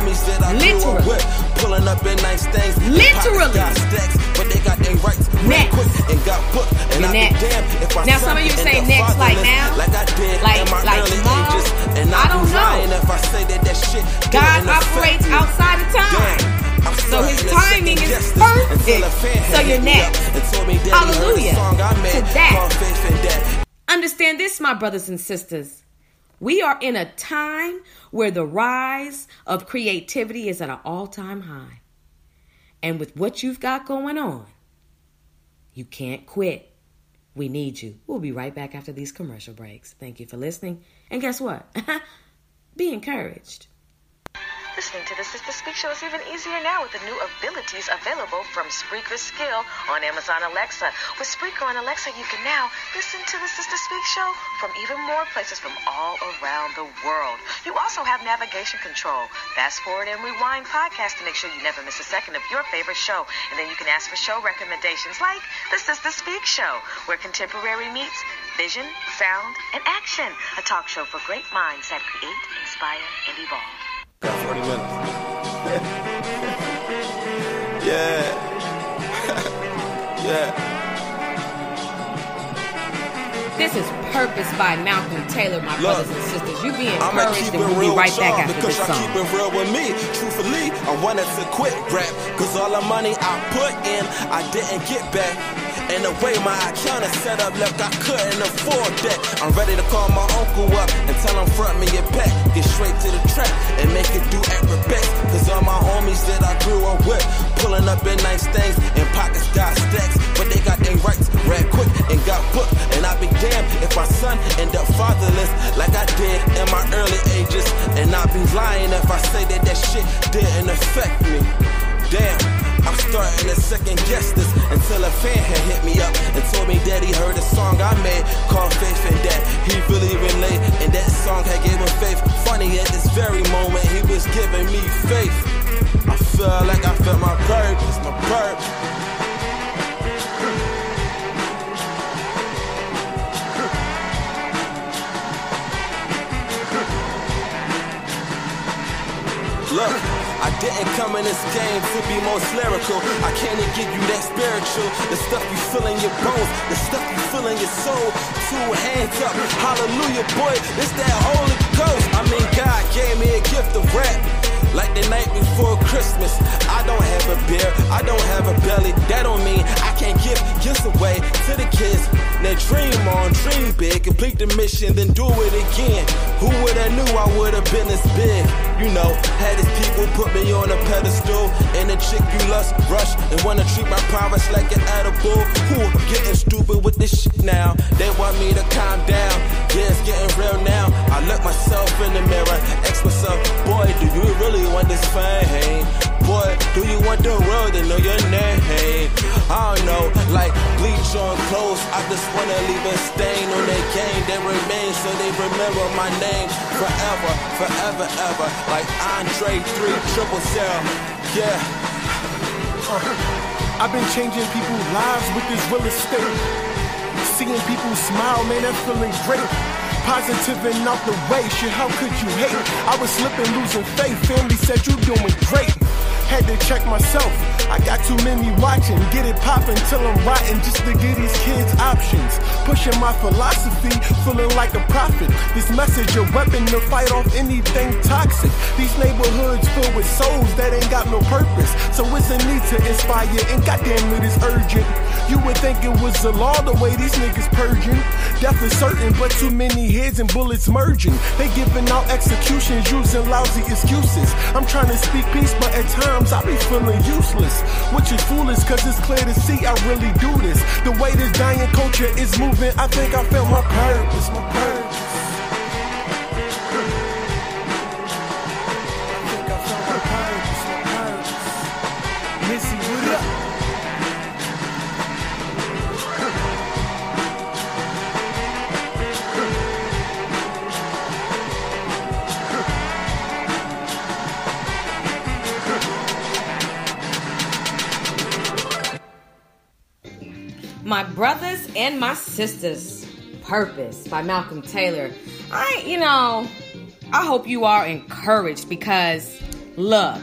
literally pulling up in nice things. Literally. Stacks, but they got their rights next. And got booked. And I next. if I now some of you say next like now. Like I did like, in my like early tomorrow. ages. And I, I don't know. If I say that that shit God operates outside of time. So his timing is perfect. So you're next. Hallelujah. To that. Understand this, my brothers and sisters. We are in a time where the rise of creativity is at an all time high. And with what you've got going on, you can't quit. We need you. We'll be right back after these commercial breaks. Thank you for listening. And guess what? be encouraged. Listening to the Sister Speak Show is even easier now with the new abilities available from Spreaker Skill on Amazon Alexa. With Spreaker on Alexa, you can now listen to the Sister Speak Show from even more places from all around the world. You also have navigation control, fast forward and rewind podcast to make sure you never miss a second of your favorite show. And then you can ask for show recommendations like the Sister Speak Show, where contemporary meets vision, sound, and action. A talk show for great minds that create, inspire, and evolve. Got 40 minutes. yeah. yeah. This is Purpose by Malcolm Taylor, my Look, brothers and sisters. You be encouraged and we'll be right back after because this song. I keep it real with me. Truthfully, I wanted to quit rap. Cause all the money I put in, I didn't get back. And the way my account is set up left, I couldn't afford that. I'm ready to call my uncle up and tell him front me your pack. Get straight to the track and make it do back. Cause all my homies that I grew up with, pulling up in nice things and pockets got stacks. But they got their rights ran quick and got booked. And I be damned if my son end up fatherless like I did in my early ages. And I'd be lying if I say that that shit didn't affect me. Damn. I'm starting to second guess this until a fan had hit me up and told me that he heard a song I made called Faith and that he really relate and that song had given faith. Funny at this very moment he was giving me faith. I feel like I felt my purpose, my purpose. Look, I didn't come in this game to be most lyrical. I can't even give you that spiritual. The stuff you feel in your bones, the stuff you feel in your soul. Two hands up, hallelujah, boy. It's that Holy Ghost. I mean, God gave me a gift of rap. Like the night before Christmas, I don't have a beer, I don't have a belly. That don't mean I can't give gifts away to the kids. Now dream on, dream big, complete the mission, then do it again. Who would have knew I would have been this big? You know, had these people put me on a pedestal, and the chick you lust rush and wanna treat my prowess like an edible. Who getting stupid with this shit now? They want me to calm down. Yeah, it's getting real now. I look myself in the mirror, ask myself, boy, do you really want this fame? Boy, do you want the world to know your name? I don't know, like bleach on clothes. I just wanna leave a stain on their game that remains so they remember my name forever, forever, ever. Like Andre 3 Triple Zero. Yeah. I've been changing people's lives with this real estate. Seeing people smile, man, that feeling great. Positive and out the way, shit, how could you hate? I was slipping, losing faith. Family said you're doing great. Had to check myself. I got too many watching. Get it poppin' till I'm rotten just to give these kids options. Pushing my philosophy, feeling like a prophet. This message a weapon to fight off anything toxic. These neighborhoods filled with souls that ain't got no purpose. So it's a need to inspire, and goddamn it is urgent. You would think it was the law the way these niggas purging. Death is certain, but too many heads and bullets merging. They giving out executions using lousy excuses. I'm trying to speak peace, but at times I be feeling useless. Which is foolish, cause it's clear to see I really do this. The way this dying culture is moving, I think I found my purpose, my purpose. And My Sisters Purpose by Malcolm Taylor. I, you know, I hope you are encouraged because look,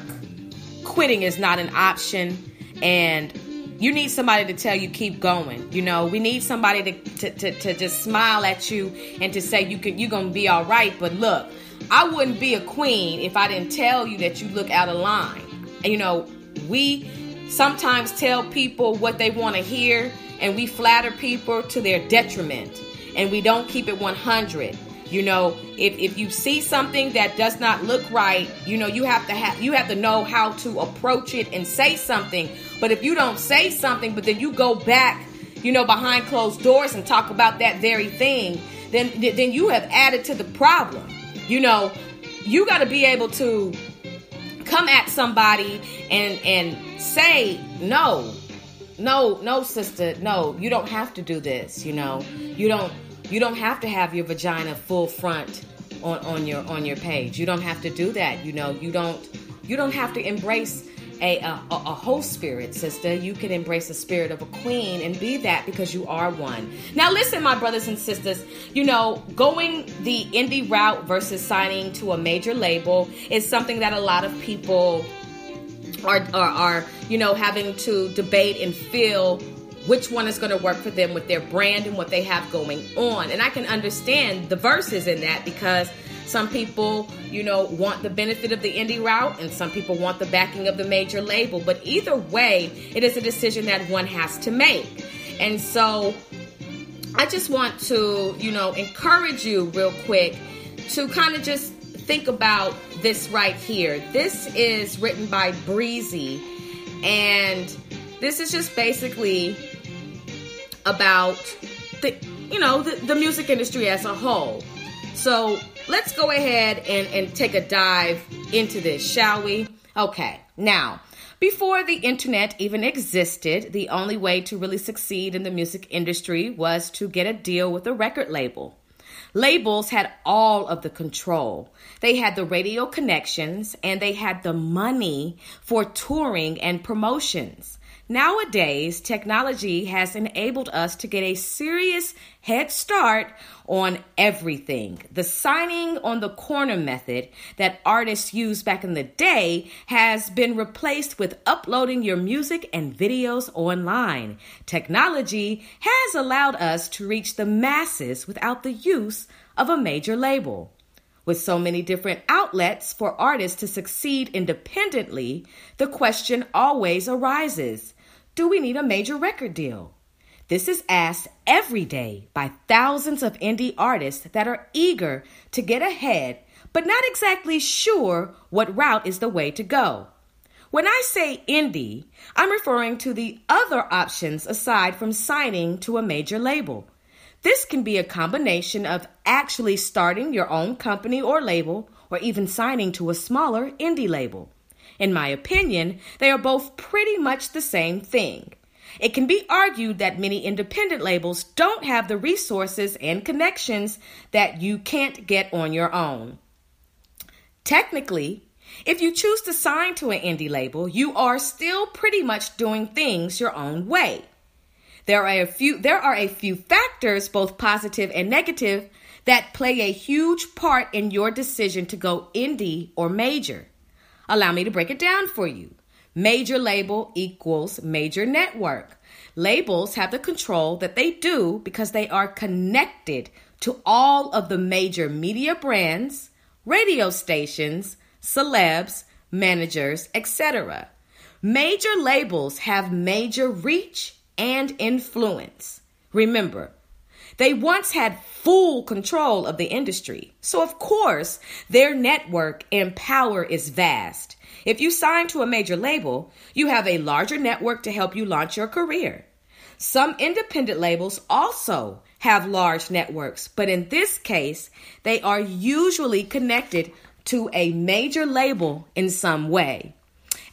quitting is not an option and you need somebody to tell you keep going. You know, we need somebody to, to, to, to just smile at you and to say you can you're gonna be all right. But look, I wouldn't be a queen if I didn't tell you that you look out of line. And, you know, we sometimes tell people what they want to hear and we flatter people to their detriment and we don't keep it 100 you know if, if you see something that does not look right you know you have to have you have to know how to approach it and say something. But if you don't say something but then you go back you know behind closed doors and talk about that very thing then then you have added to the problem. You know you got to be able to come at somebody and and say no no, no, sister, no, you don't have to do this. You know, you don't, you don't have to have your vagina full front on on your on your page. You don't have to do that. You know, you don't, you don't have to embrace a, a, a whole spirit, sister. You can embrace the spirit of a queen and be that because you are one. Now, listen, my brothers and sisters, you know, going the indie route versus signing to a major label is something that a lot of people are, are, are you know, having to debate and feel which one is going to work for them with their brand and what they have going on. And I can understand the verses in that because some people, you know, want the benefit of the indie route and some people want the backing of the major label. But either way, it is a decision that one has to make. And so I just want to, you know, encourage you real quick to kind of just think about this right here. This is written by Breezy, and this is just basically about the you know the, the music industry as a whole. So let's go ahead and, and take a dive into this, shall we? Okay, now before the internet even existed, the only way to really succeed in the music industry was to get a deal with a record label. Labels had all of the control. They had the radio connections and they had the money for touring and promotions. Nowadays, technology has enabled us to get a serious head start on everything. The signing on the corner method that artists used back in the day has been replaced with uploading your music and videos online. Technology has allowed us to reach the masses without the use of a major label. With so many different outlets for artists to succeed independently, the question always arises do we need a major record deal? This is asked every day by thousands of indie artists that are eager to get ahead, but not exactly sure what route is the way to go. When I say indie, I'm referring to the other options aside from signing to a major label. This can be a combination of actually starting your own company or label, or even signing to a smaller indie label. In my opinion, they are both pretty much the same thing. It can be argued that many independent labels don't have the resources and connections that you can't get on your own. Technically, if you choose to sign to an indie label, you are still pretty much doing things your own way. There are a few there are a few factors both positive and negative that play a huge part in your decision to go indie or major. Allow me to break it down for you. Major label equals major network. Labels have the control that they do because they are connected to all of the major media brands, radio stations, celebs, managers, etc. Major labels have major reach and influence. Remember, they once had full control of the industry. So, of course, their network and power is vast. If you sign to a major label, you have a larger network to help you launch your career. Some independent labels also have large networks, but in this case, they are usually connected to a major label in some way.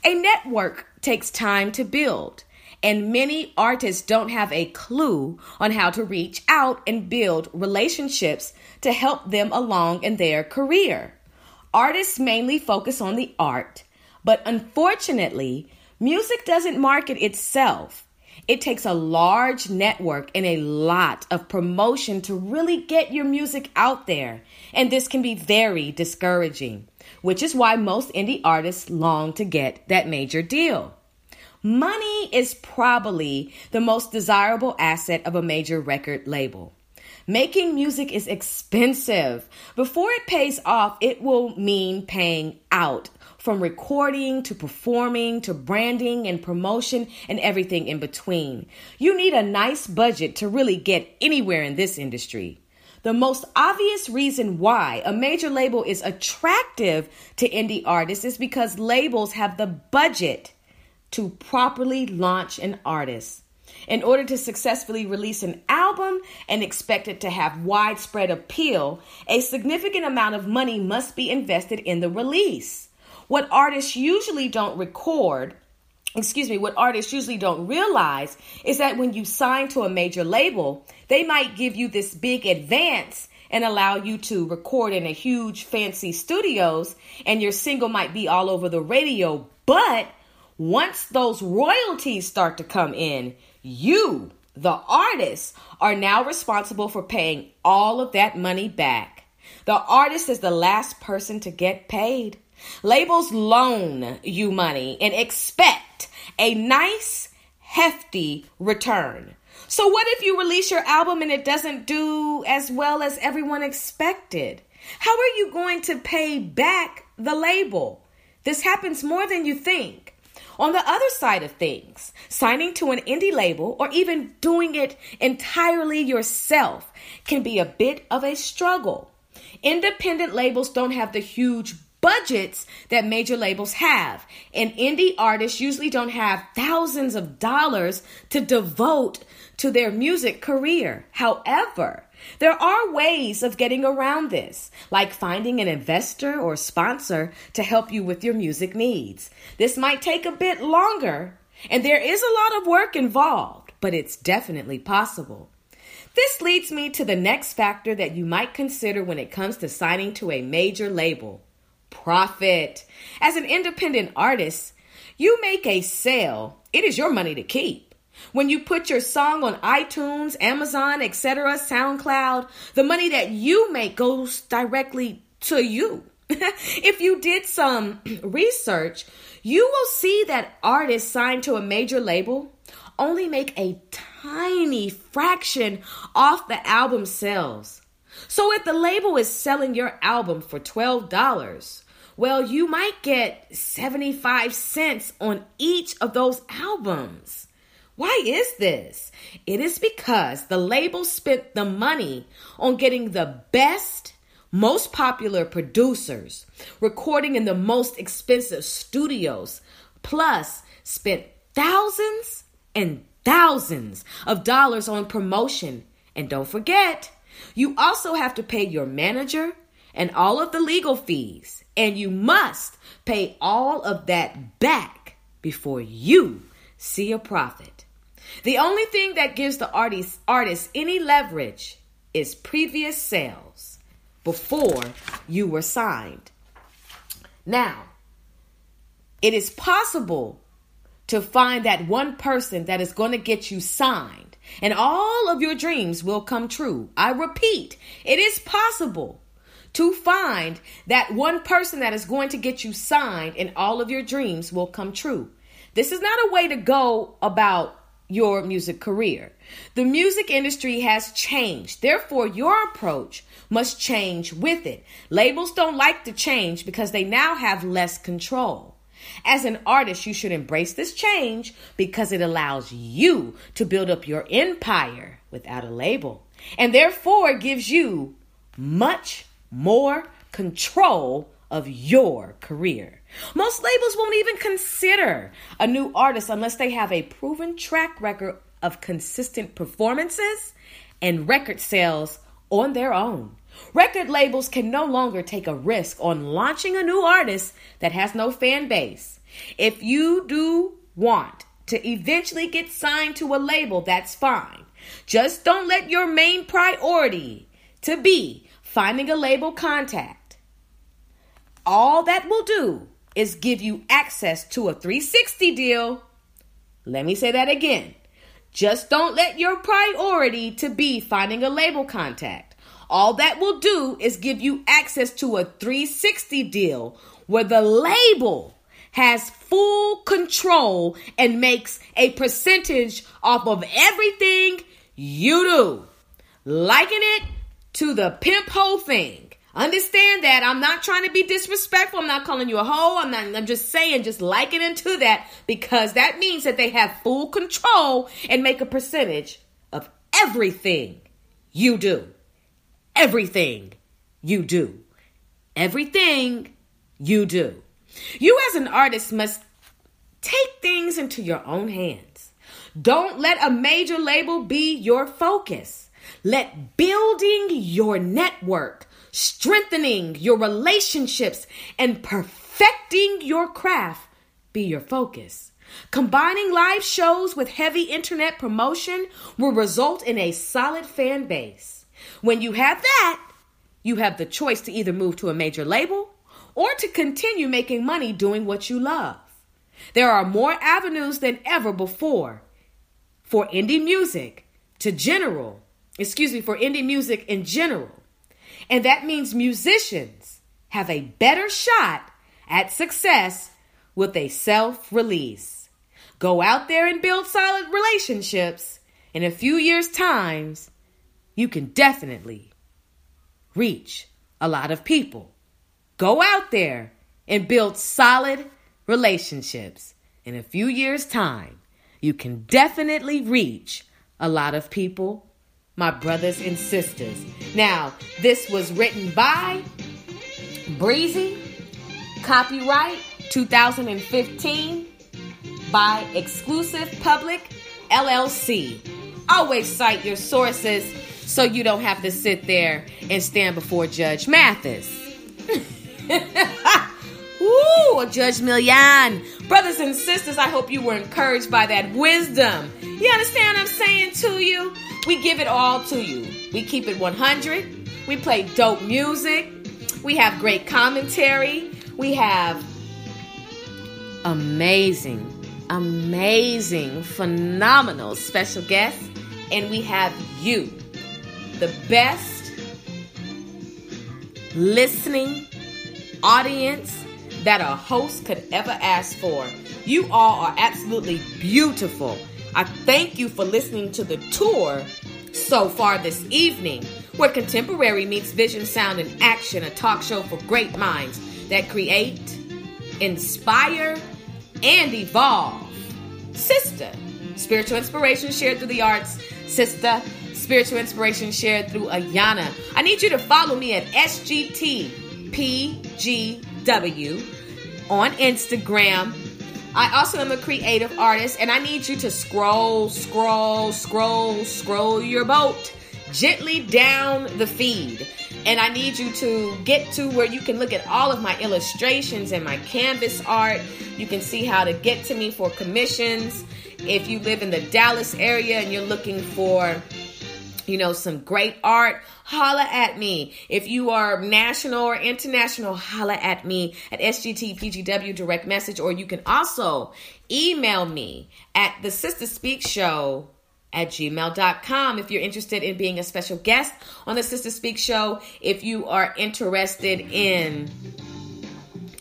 A network takes time to build and many artists don't have a clue on how to reach out and build relationships to help them along in their career. Artists mainly focus on the art, but unfortunately, music doesn't market itself. It takes a large network and a lot of promotion to really get your music out there, and this can be very discouraging, which is why most indie artists long to get that major deal. Money is probably the most desirable asset of a major record label. Making music is expensive. Before it pays off, it will mean paying out from recording to performing to branding and promotion and everything in between. You need a nice budget to really get anywhere in this industry. The most obvious reason why a major label is attractive to indie artists is because labels have the budget to properly launch an artist. In order to successfully release an album and expect it to have widespread appeal, a significant amount of money must be invested in the release. What artists usually don't record, excuse me, what artists usually don't realize is that when you sign to a major label, they might give you this big advance and allow you to record in a huge fancy studios and your single might be all over the radio, but once those royalties start to come in, you, the artist, are now responsible for paying all of that money back. The artist is the last person to get paid. Labels loan you money and expect a nice, hefty return. So, what if you release your album and it doesn't do as well as everyone expected? How are you going to pay back the label? This happens more than you think. On the other side of things, signing to an indie label or even doing it entirely yourself can be a bit of a struggle. Independent labels don't have the huge budgets that major labels have. And indie artists usually don't have thousands of dollars to devote to their music career. However, there are ways of getting around this, like finding an investor or sponsor to help you with your music needs. This might take a bit longer, and there is a lot of work involved, but it's definitely possible. This leads me to the next factor that you might consider when it comes to signing to a major label profit. As an independent artist, you make a sale, it is your money to keep. When you put your song on iTunes, Amazon, etc., SoundCloud, the money that you make goes directly to you. if you did some research, you will see that artists signed to a major label only make a tiny fraction off the album sales. So if the label is selling your album for $12, well, you might get 75 cents on each of those albums. Why is this? It is because the label spent the money on getting the best, most popular producers, recording in the most expensive studios, plus spent thousands and thousands of dollars on promotion. And don't forget, you also have to pay your manager and all of the legal fees. And you must pay all of that back before you see a profit. The only thing that gives the artist, artist any leverage is previous sales before you were signed. Now, it is possible to find that one person that is going to get you signed, and all of your dreams will come true. I repeat, it is possible to find that one person that is going to get you signed, and all of your dreams will come true. This is not a way to go about your music career. The music industry has changed. Therefore, your approach must change with it. Labels don't like to change because they now have less control. As an artist, you should embrace this change because it allows you to build up your empire without a label. And therefore, gives you much more control of your career. Most labels won't even consider a new artist unless they have a proven track record of consistent performances and record sales on their own. Record labels can no longer take a risk on launching a new artist that has no fan base. If you do want to eventually get signed to a label, that's fine. Just don't let your main priority to be finding a label contact. All that will do is give you access to a 360 deal. Let me say that again. Just don't let your priority to be finding a label contact. All that will do is give you access to a 360 deal where the label has full control and makes a percentage off of everything you do. Liken it to the pimp hole thing. Understand that I'm not trying to be disrespectful. I'm not calling you a hoe. I'm not, I'm just saying, just liken into that because that means that they have full control and make a percentage of everything you do. Everything you do. Everything you do. You as an artist must take things into your own hands. Don't let a major label be your focus. Let building your network strengthening your relationships, and perfecting your craft be your focus. Combining live shows with heavy internet promotion will result in a solid fan base. When you have that, you have the choice to either move to a major label or to continue making money doing what you love. There are more avenues than ever before for indie music to general, excuse me, for indie music in general and that means musicians have a better shot at success with a self release. Go out there and build solid relationships. In a few years' times, you can definitely reach a lot of people. Go out there and build solid relationships. In a few years' time, you can definitely reach a lot of people my brothers and sisters. Now, this was written by Breezy, Copyright 2015 by Exclusive Public LLC. Always cite your sources so you don't have to sit there and stand before Judge Mathis. Ooh, Judge Milian. Brothers and sisters, I hope you were encouraged by that wisdom. You understand what I'm saying to you? We give it all to you. We keep it 100. We play dope music. We have great commentary. We have amazing, amazing, phenomenal special guests. And we have you, the best listening audience that a host could ever ask for. You all are absolutely beautiful. I thank you for listening to the tour so far this evening, where contemporary meets vision, sound, and action, a talk show for great minds that create, inspire, and evolve. Sister, spiritual inspiration shared through the arts. Sister, spiritual inspiration shared through Ayanna. I need you to follow me at SGTPGW on Instagram. I also am a creative artist, and I need you to scroll, scroll, scroll, scroll your boat gently down the feed. And I need you to get to where you can look at all of my illustrations and my canvas art. You can see how to get to me for commissions. If you live in the Dallas area and you're looking for you know, some great art, holla at me. If you are national or international, holla at me at SGTPGW direct message, or you can also email me at the Sister Speak Show at gmail.com if you're interested in being a special guest on the Sister Speak Show. If you are interested in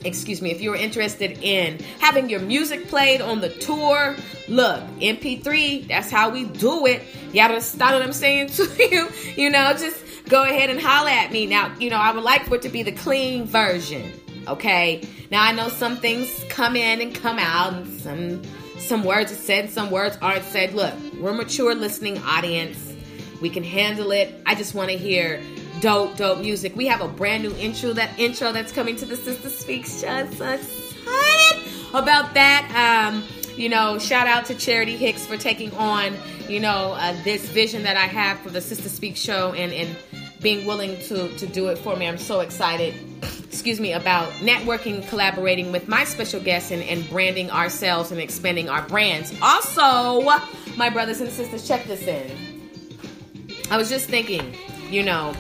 excuse me, if you're interested in having your music played on the tour, look, MP3, that's how we do it. Y'all understand what I'm saying to you? You know, just go ahead and holler at me. Now, you know, I would like for it to be the clean version. Okay. Now I know some things come in and come out, and some some words are said, some words aren't said. Look, we're a mature listening audience. We can handle it. I just want to hear dope, dope music. We have a brand new intro that intro that's coming to the Sister Speaks show. So excited about that. Um, you know, shout out to Charity Hicks for taking on, you know, uh, this vision that I have for the Sister Speak show and and being willing to to do it for me. I'm so excited. Excuse me about networking, collaborating with my special guests, and, and branding ourselves and expanding our brands. Also, my brothers and sisters, check this in. I was just thinking, you know,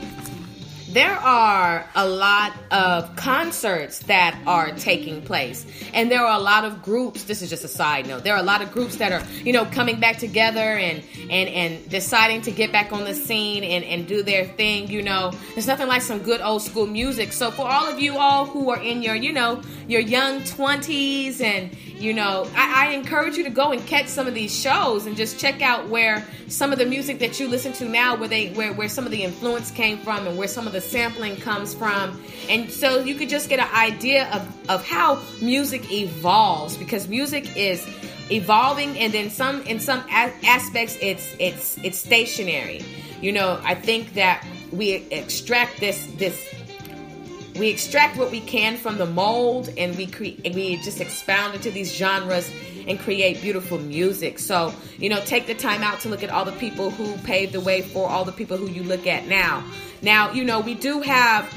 there are a lot of concerts that are taking place. And there are a lot of groups this is just a side note there are a lot of groups that are you know coming back together and and and deciding to get back on the scene and and do their thing you know. There's nothing like some good old school music. So for all of you all who are in your you know your young 20s and you know I, I encourage you to go and catch some of these shows and just check out where some of the music that you listen to now where they where, where some of the influence came from and where some of the sampling comes from. And so you could just get an idea of, of how music evolves because music is evolving and then some in some aspects it's it's it's stationary. You know i think that we extract this this we extract what we can from the mold and we create we just expound into these genres and create beautiful music. So you know take the time out to look at all the people who paved the way for all the people who you look at now. Now you know we do have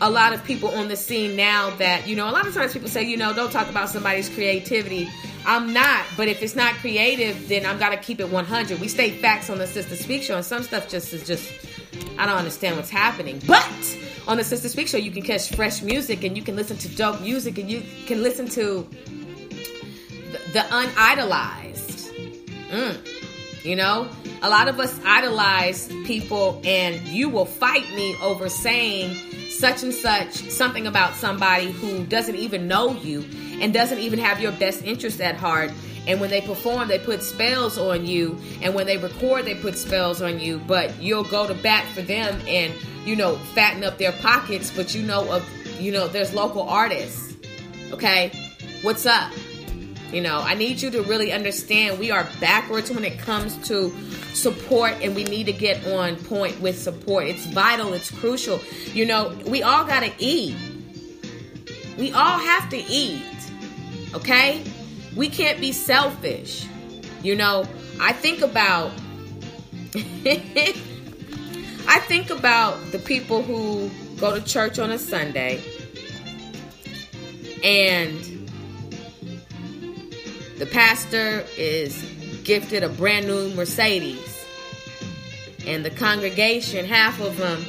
a lot of people on the scene now that you know a lot of times people say you know don't talk about somebody's creativity. I'm not but if it's not creative then i'm gotta keep it 100 we state facts on the sister speak show and some stuff just is just i don't understand what's happening. But on the Sister Speak Show, you can catch fresh music and you can listen to dope music and you can listen to the, the unidolized. Mm. You know, a lot of us idolize people, and you will fight me over saying such and such something about somebody who doesn't even know you and doesn't even have your best interest at heart. And when they perform, they put spells on you. And when they record, they put spells on you. But you'll go to bat for them and you know, fatten up their pockets, but you know of you know, there's local artists. Okay? What's up? You know, I need you to really understand we are backwards when it comes to support and we need to get on point with support. It's vital, it's crucial. You know, we all got to eat. We all have to eat. Okay? We can't be selfish. You know, I think about I think about the people who go to church on a Sunday and the pastor is gifted a brand new Mercedes and the congregation half of them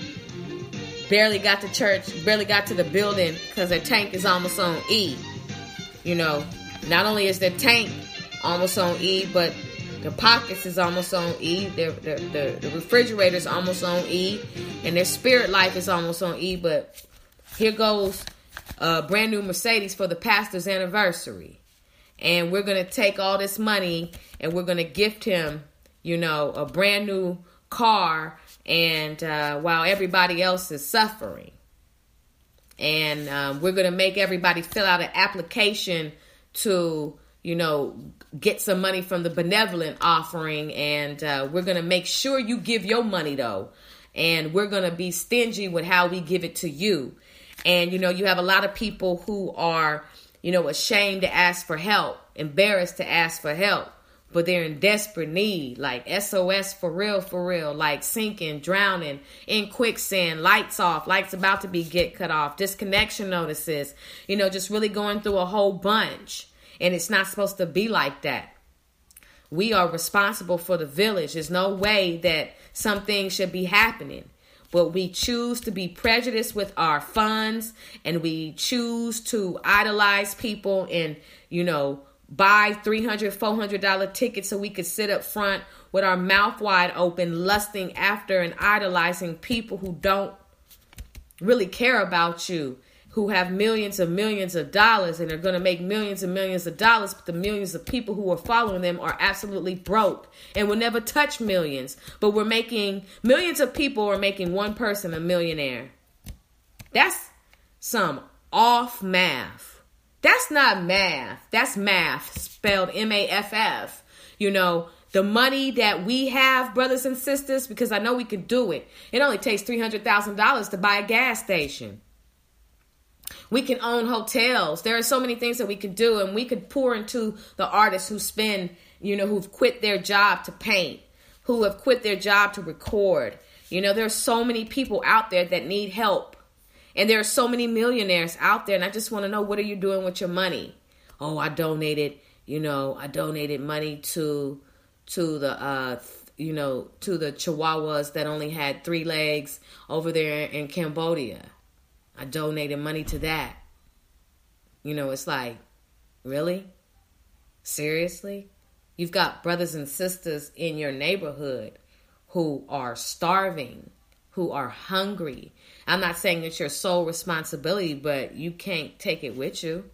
barely got to church barely got to the building because their tank is almost on e you know not only is their tank almost on e but their pockets is almost on E. Their, their, their, the refrigerator's almost on E. And their spirit life is almost on E. But here goes a brand new Mercedes for the pastor's anniversary. And we're going to take all this money and we're going to gift him, you know, a brand new car. And uh, while everybody else is suffering. And um, we're going to make everybody fill out an application to, you know, get some money from the benevolent offering. And uh, we're going to make sure you give your money though. And we're going to be stingy with how we give it to you. And you know you have a lot of people who are you know ashamed to ask for help embarrassed to ask for help but they're in desperate need like sos for real for real like sinking drowning in quicksand lights off lights about to be get cut off disconnection notices you know just really going through a whole bunch and it's not supposed to be like that. We are responsible for the village. There's no way that something should be happening. But we choose to be prejudiced with our funds and we choose to idolize people and, you know, buy $300, $400 tickets so we could sit up front with our mouth wide open, lusting after and idolizing people who don't really care about you who have millions and millions of dollars and are going to make millions and millions of dollars, but the millions of people who are following them are absolutely broke and will never touch millions. But we're making millions of people are making one person a millionaire. That's some off math. That's not math. That's math spelled M A F F. You know, the money that we have, brothers and sisters, because I know we can do it. It only takes $300,000 to buy a gas station. We can own hotels. There are so many things that we could do, and we could pour into the artists who spend, you know, who've quit their job to paint, who have quit their job to record. You know, there are so many people out there that need help. And there are so many millionaires out there, and I just want to know what are you doing with your money? Oh, I donated, you know, I donated money to to the uh you know, to the chihuahuas that only had three legs over there in Cambodia. I donated money to that. You know, it's like, really? Seriously? You've got brothers and sisters in your neighborhood who are starving, who are hungry. I'm not saying it's your sole responsibility, but you can't take it with you.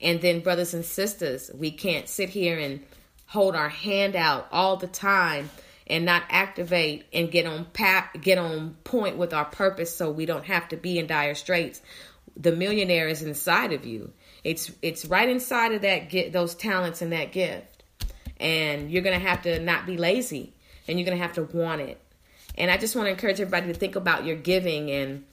And then, brothers and sisters, we can't sit here and hold our hand out all the time and not activate and get on pat, get on point with our purpose so we don't have to be in dire straits. The millionaire is inside of you. It's it's right inside of that get those talents and that gift. And you're gonna have to not be lazy and you're gonna have to want it and i just want to encourage everybody to think about your giving and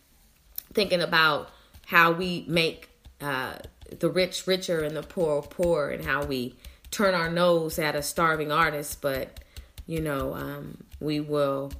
thinking about how we make uh, the rich richer and the poor poor and how we turn our nose at a starving artist but you know, um, we will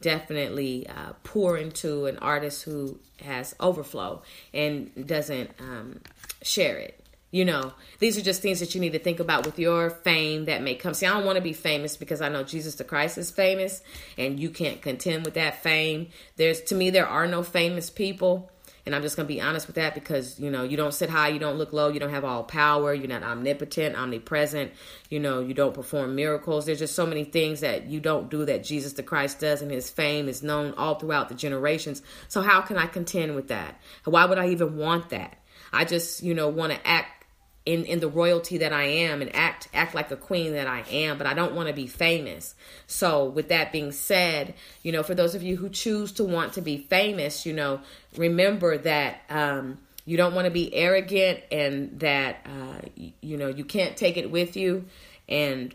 definitely uh, pour into an artist who has overflow and doesn't um, share it. You know, these are just things that you need to think about with your fame that may come. See, I don't want to be famous because I know Jesus the Christ is famous and you can't contend with that fame. There's, to me, there are no famous people. And I'm just going to be honest with that because, you know, you don't sit high, you don't look low, you don't have all power, you're not omnipotent, omnipresent, you know, you don't perform miracles. There's just so many things that you don't do that Jesus the Christ does, and his fame is known all throughout the generations. So, how can I contend with that? Why would I even want that? I just, you know, want to act in in the royalty that I am and act act like a queen that I am, but I don't want to be famous. So, with that being said, you know, for those of you who choose to want to be famous, you know, remember that um, you don't want to be arrogant and that uh, you, you know you can't take it with you, and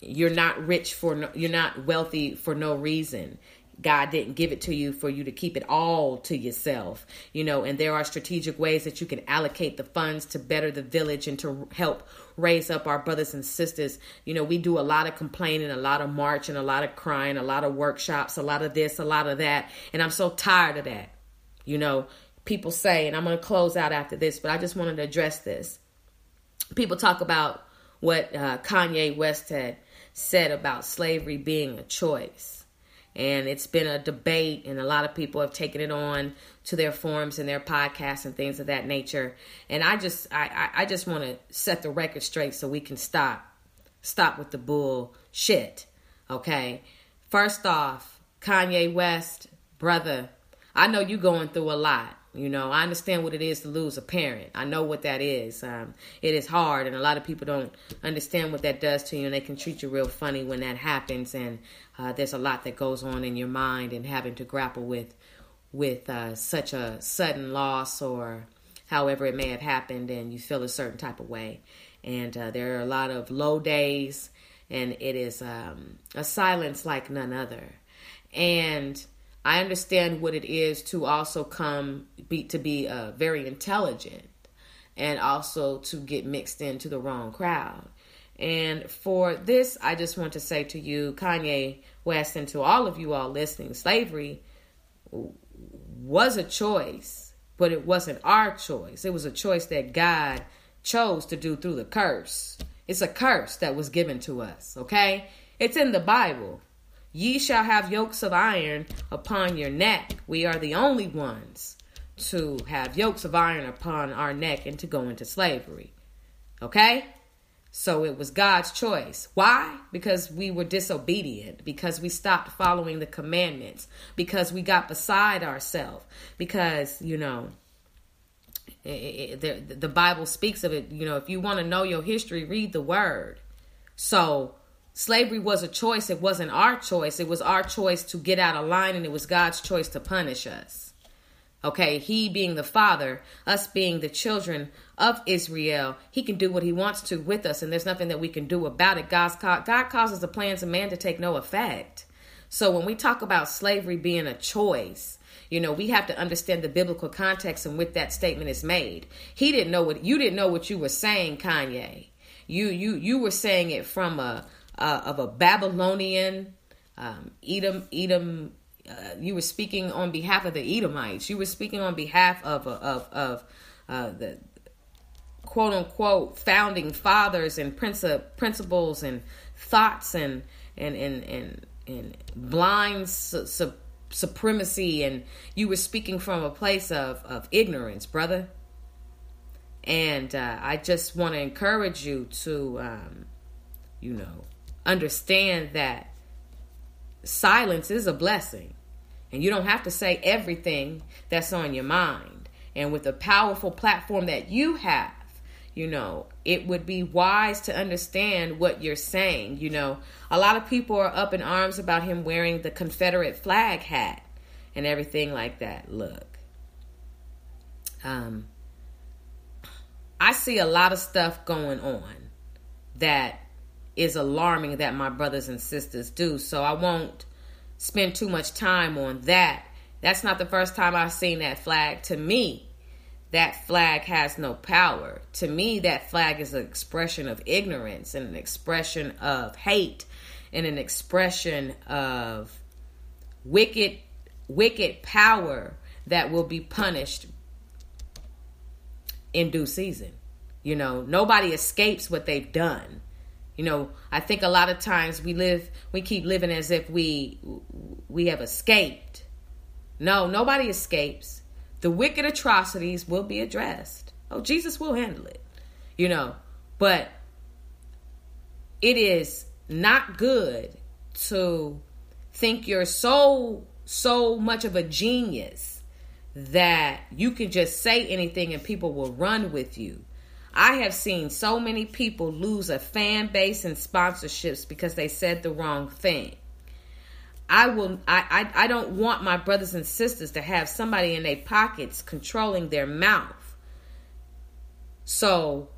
you're not rich for no, you're not wealthy for no reason. God didn't give it to you for you to keep it all to yourself, you know, and there are strategic ways that you can allocate the funds to better the village and to help raise up our brothers and sisters. You know, we do a lot of complaining, a lot of marching, a lot of crying, a lot of workshops, a lot of this, a lot of that, and I'm so tired of that. You know, people say, and I'm going to close out after this, but I just wanted to address this. People talk about what uh, Kanye West had said about slavery being a choice. And it's been a debate, and a lot of people have taken it on to their forums and their podcasts and things of that nature. And I just, I, I just want to set the record straight so we can stop, stop with the bullshit. Okay. First off, Kanye West, brother, I know you going through a lot. You know, I understand what it is to lose a parent. I know what that is. Um, it is hard, and a lot of people don't understand what that does to you, and they can treat you real funny when that happens. And uh, there's a lot that goes on in your mind, and having to grapple with with uh, such a sudden loss, or however it may have happened, and you feel a certain type of way. And uh, there are a lot of low days, and it is um, a silence like none other. And I understand what it is to also come be to be uh, very intelligent and also to get mixed into the wrong crowd. And for this, I just want to say to you, Kanye West, and to all of you all listening, slavery was a choice, but it wasn't our choice. It was a choice that God chose to do through the curse. It's a curse that was given to us, okay? It's in the Bible. Ye shall have yokes of iron upon your neck. We are the only ones to have yokes of iron upon our neck and to go into slavery. Okay? So it was God's choice. Why? Because we were disobedient, because we stopped following the commandments, because we got beside ourselves, because, you know, it, it, the, the Bible speaks of it. You know, if you want to know your history, read the word. So Slavery was a choice. It wasn't our choice. It was our choice to get out of line, and it was God's choice to punish us. Okay, He being the Father, us being the children of Israel, He can do what He wants to with us, and there's nothing that we can do about it. God's God causes the plans of man to take no effect. So when we talk about slavery being a choice, you know, we have to understand the biblical context in which that statement is made. He didn't know what you didn't know what you were saying, Kanye. You you you were saying it from a uh, of a Babylonian um, Edom. Edom. Uh, you were speaking on behalf of the Edomites. You were speaking on behalf of of of uh, the quote unquote founding fathers and princi- principles and thoughts and and and and, and blind su- su- supremacy and you were speaking from a place of of ignorance brother and uh, i just want to encourage you to um, you know understand that silence is a blessing. And you don't have to say everything that's on your mind. And with the powerful platform that you have, you know, it would be wise to understand what you're saying. You know, a lot of people are up in arms about him wearing the Confederate flag hat and everything like that. Look, um, I see a lot of stuff going on that is alarming that my brothers and sisters do. So I won't spend too much time on that. That's not the first time I've seen that flag. To me, that flag has no power. To me, that flag is an expression of ignorance and an expression of hate and an expression of wicked wicked power that will be punished in due season. You know, nobody escapes what they've done. You know, I think a lot of times we live, we keep living as if we we have escaped. No, nobody escapes. The wicked atrocities will be addressed. Oh, Jesus will handle it. You know, but it is not good to think you're so so much of a genius that you can just say anything and people will run with you. I have seen so many people lose a fan base and sponsorships because they said the wrong thing. I will I, I, I don't want my brothers and sisters to have somebody in their pockets controlling their mouth. So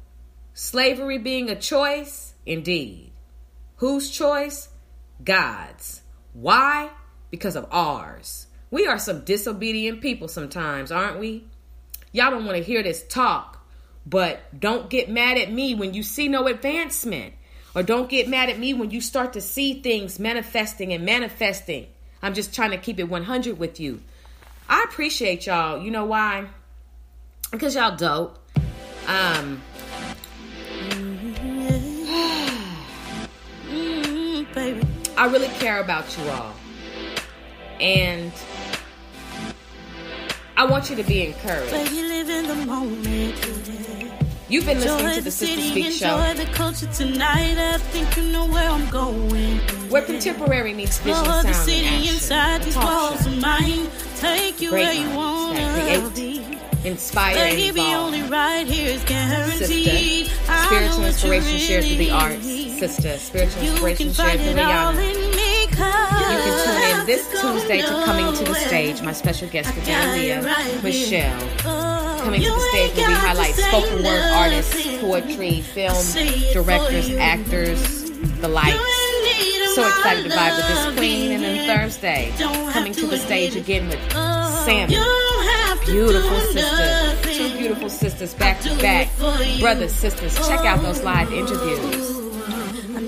slavery being a choice, indeed. Whose choice? God's. Why? because of ours. We are some disobedient people sometimes, aren't we? Y'all don't want to hear this talk, but don't get mad at me when you see no advancement. Or don't get mad at me when you start to see things manifesting and manifesting. I'm just trying to keep it 100 with you. I appreciate y'all. You know why? Because y'all dope. Um. I really care about you all. And I want you to be encouraged. Baby, live in the moment. You've been listening Enjoy to the the Sister city, Speak enjoy Show, the culture tonight. I think you know where I'm going. where contemporary meets vision, sound, the and city action. inside these walls of mine. Take you Great where you wanna create, be. Inspire and Baby, evolve. only right here is guaranteed. Sister, spiritual inspiration shared through the arts. Sister, spiritual inspiration can shared through it all Rihanna. in me, 'cause You can tune in this Tuesday to Coming to the. Stage. My special guest, Fidelia right Michelle. Oh, coming to the stage where we highlight spoken word artists, poetry, film say it for directors, actors, the likes. You ain't need So excited to vibe with this queen. And then. Thursday, coming to to the stage again with Oh, Sammy. you don't have to Beautiful nothing. Two beautiful sisters back to back. Brothers, sisters, check out those live interviews. Oh,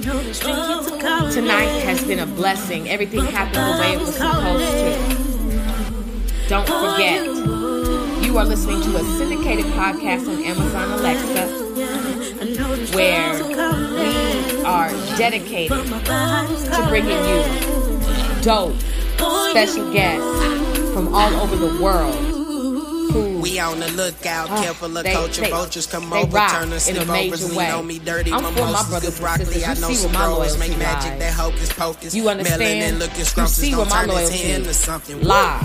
Tonight has been a blessing. Everything happened the way it was supposed to. Don't forget, you are listening to a syndicated podcast on Amazon Alexa where we are dedicated to bringing you dope, special guests from all over the world on the lookout, Ah, careful of culture. they- vultures come they over, turn us in a sleepovers, major lean way. on me dirty. I'm my my mimosas, brothers good broccoli. I You know see some my growers make magic, that hocus pocus. You understand? Melanin looking You scrumptious, don't my turn this loyalty into something. lies.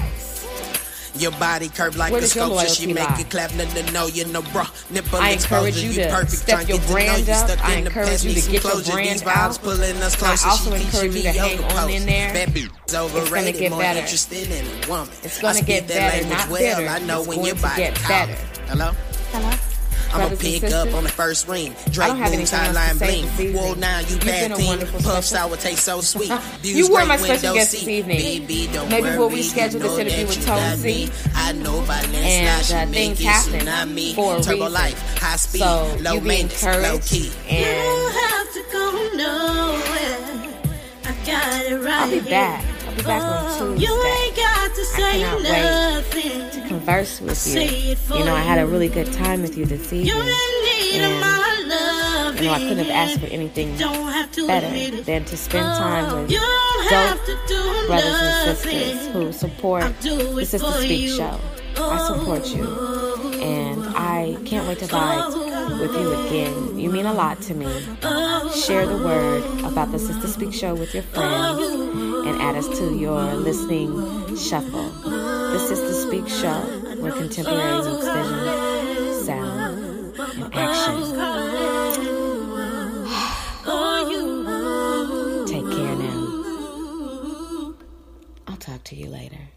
Your body curved like Where a your sculpture. She make lie? it clap, nothing to know you no bro. Nipple I encourage exposure, you to perfect. step your get brand up. stuck I encourage you to get your closure. brand These vibes out. pulling us I closer. also She encourage teaching you me to hang yoga on pose. in there. That bitch overrated, get more better. in a woman. It's gonna get that better, language not well. I know It's when going your to get better. Hello. Hello? I'ma pick up on the first ring. Drake don't have moves, anything else to highline say bling. Whoa, now you You've bad team. Puff sour taste so sweet. You were my special guest this evening. Baby, don't Maybe we'll worry, reschedule you this interview with you Tone me. I know by And, landslide, she uh, make things it happen tsunami. for a Turbo reason. life, high speed, So low you be low key. You and have to go nowhere. I got it right I'll be back. I'll be back on Oh, Tuesday. You ain't got to say cannot wait nothing. converse with you. You know, I had a really good time with you this evening. in need of And. You know, I couldn't have asked for anything to better than to spend oh, time Oh, with you don't dope have to do brothers and nothing. sisters who support the Sister Speak show. I support you. Oh. And I can't wait to vibe with you again. You mean a lot to me. Share the word about the Sister Speak Show with your friends and add us to your listening shuffle. The Sister Speak Show, where contemporary meets vision, sound, and action. Take care now. I'll talk to you later.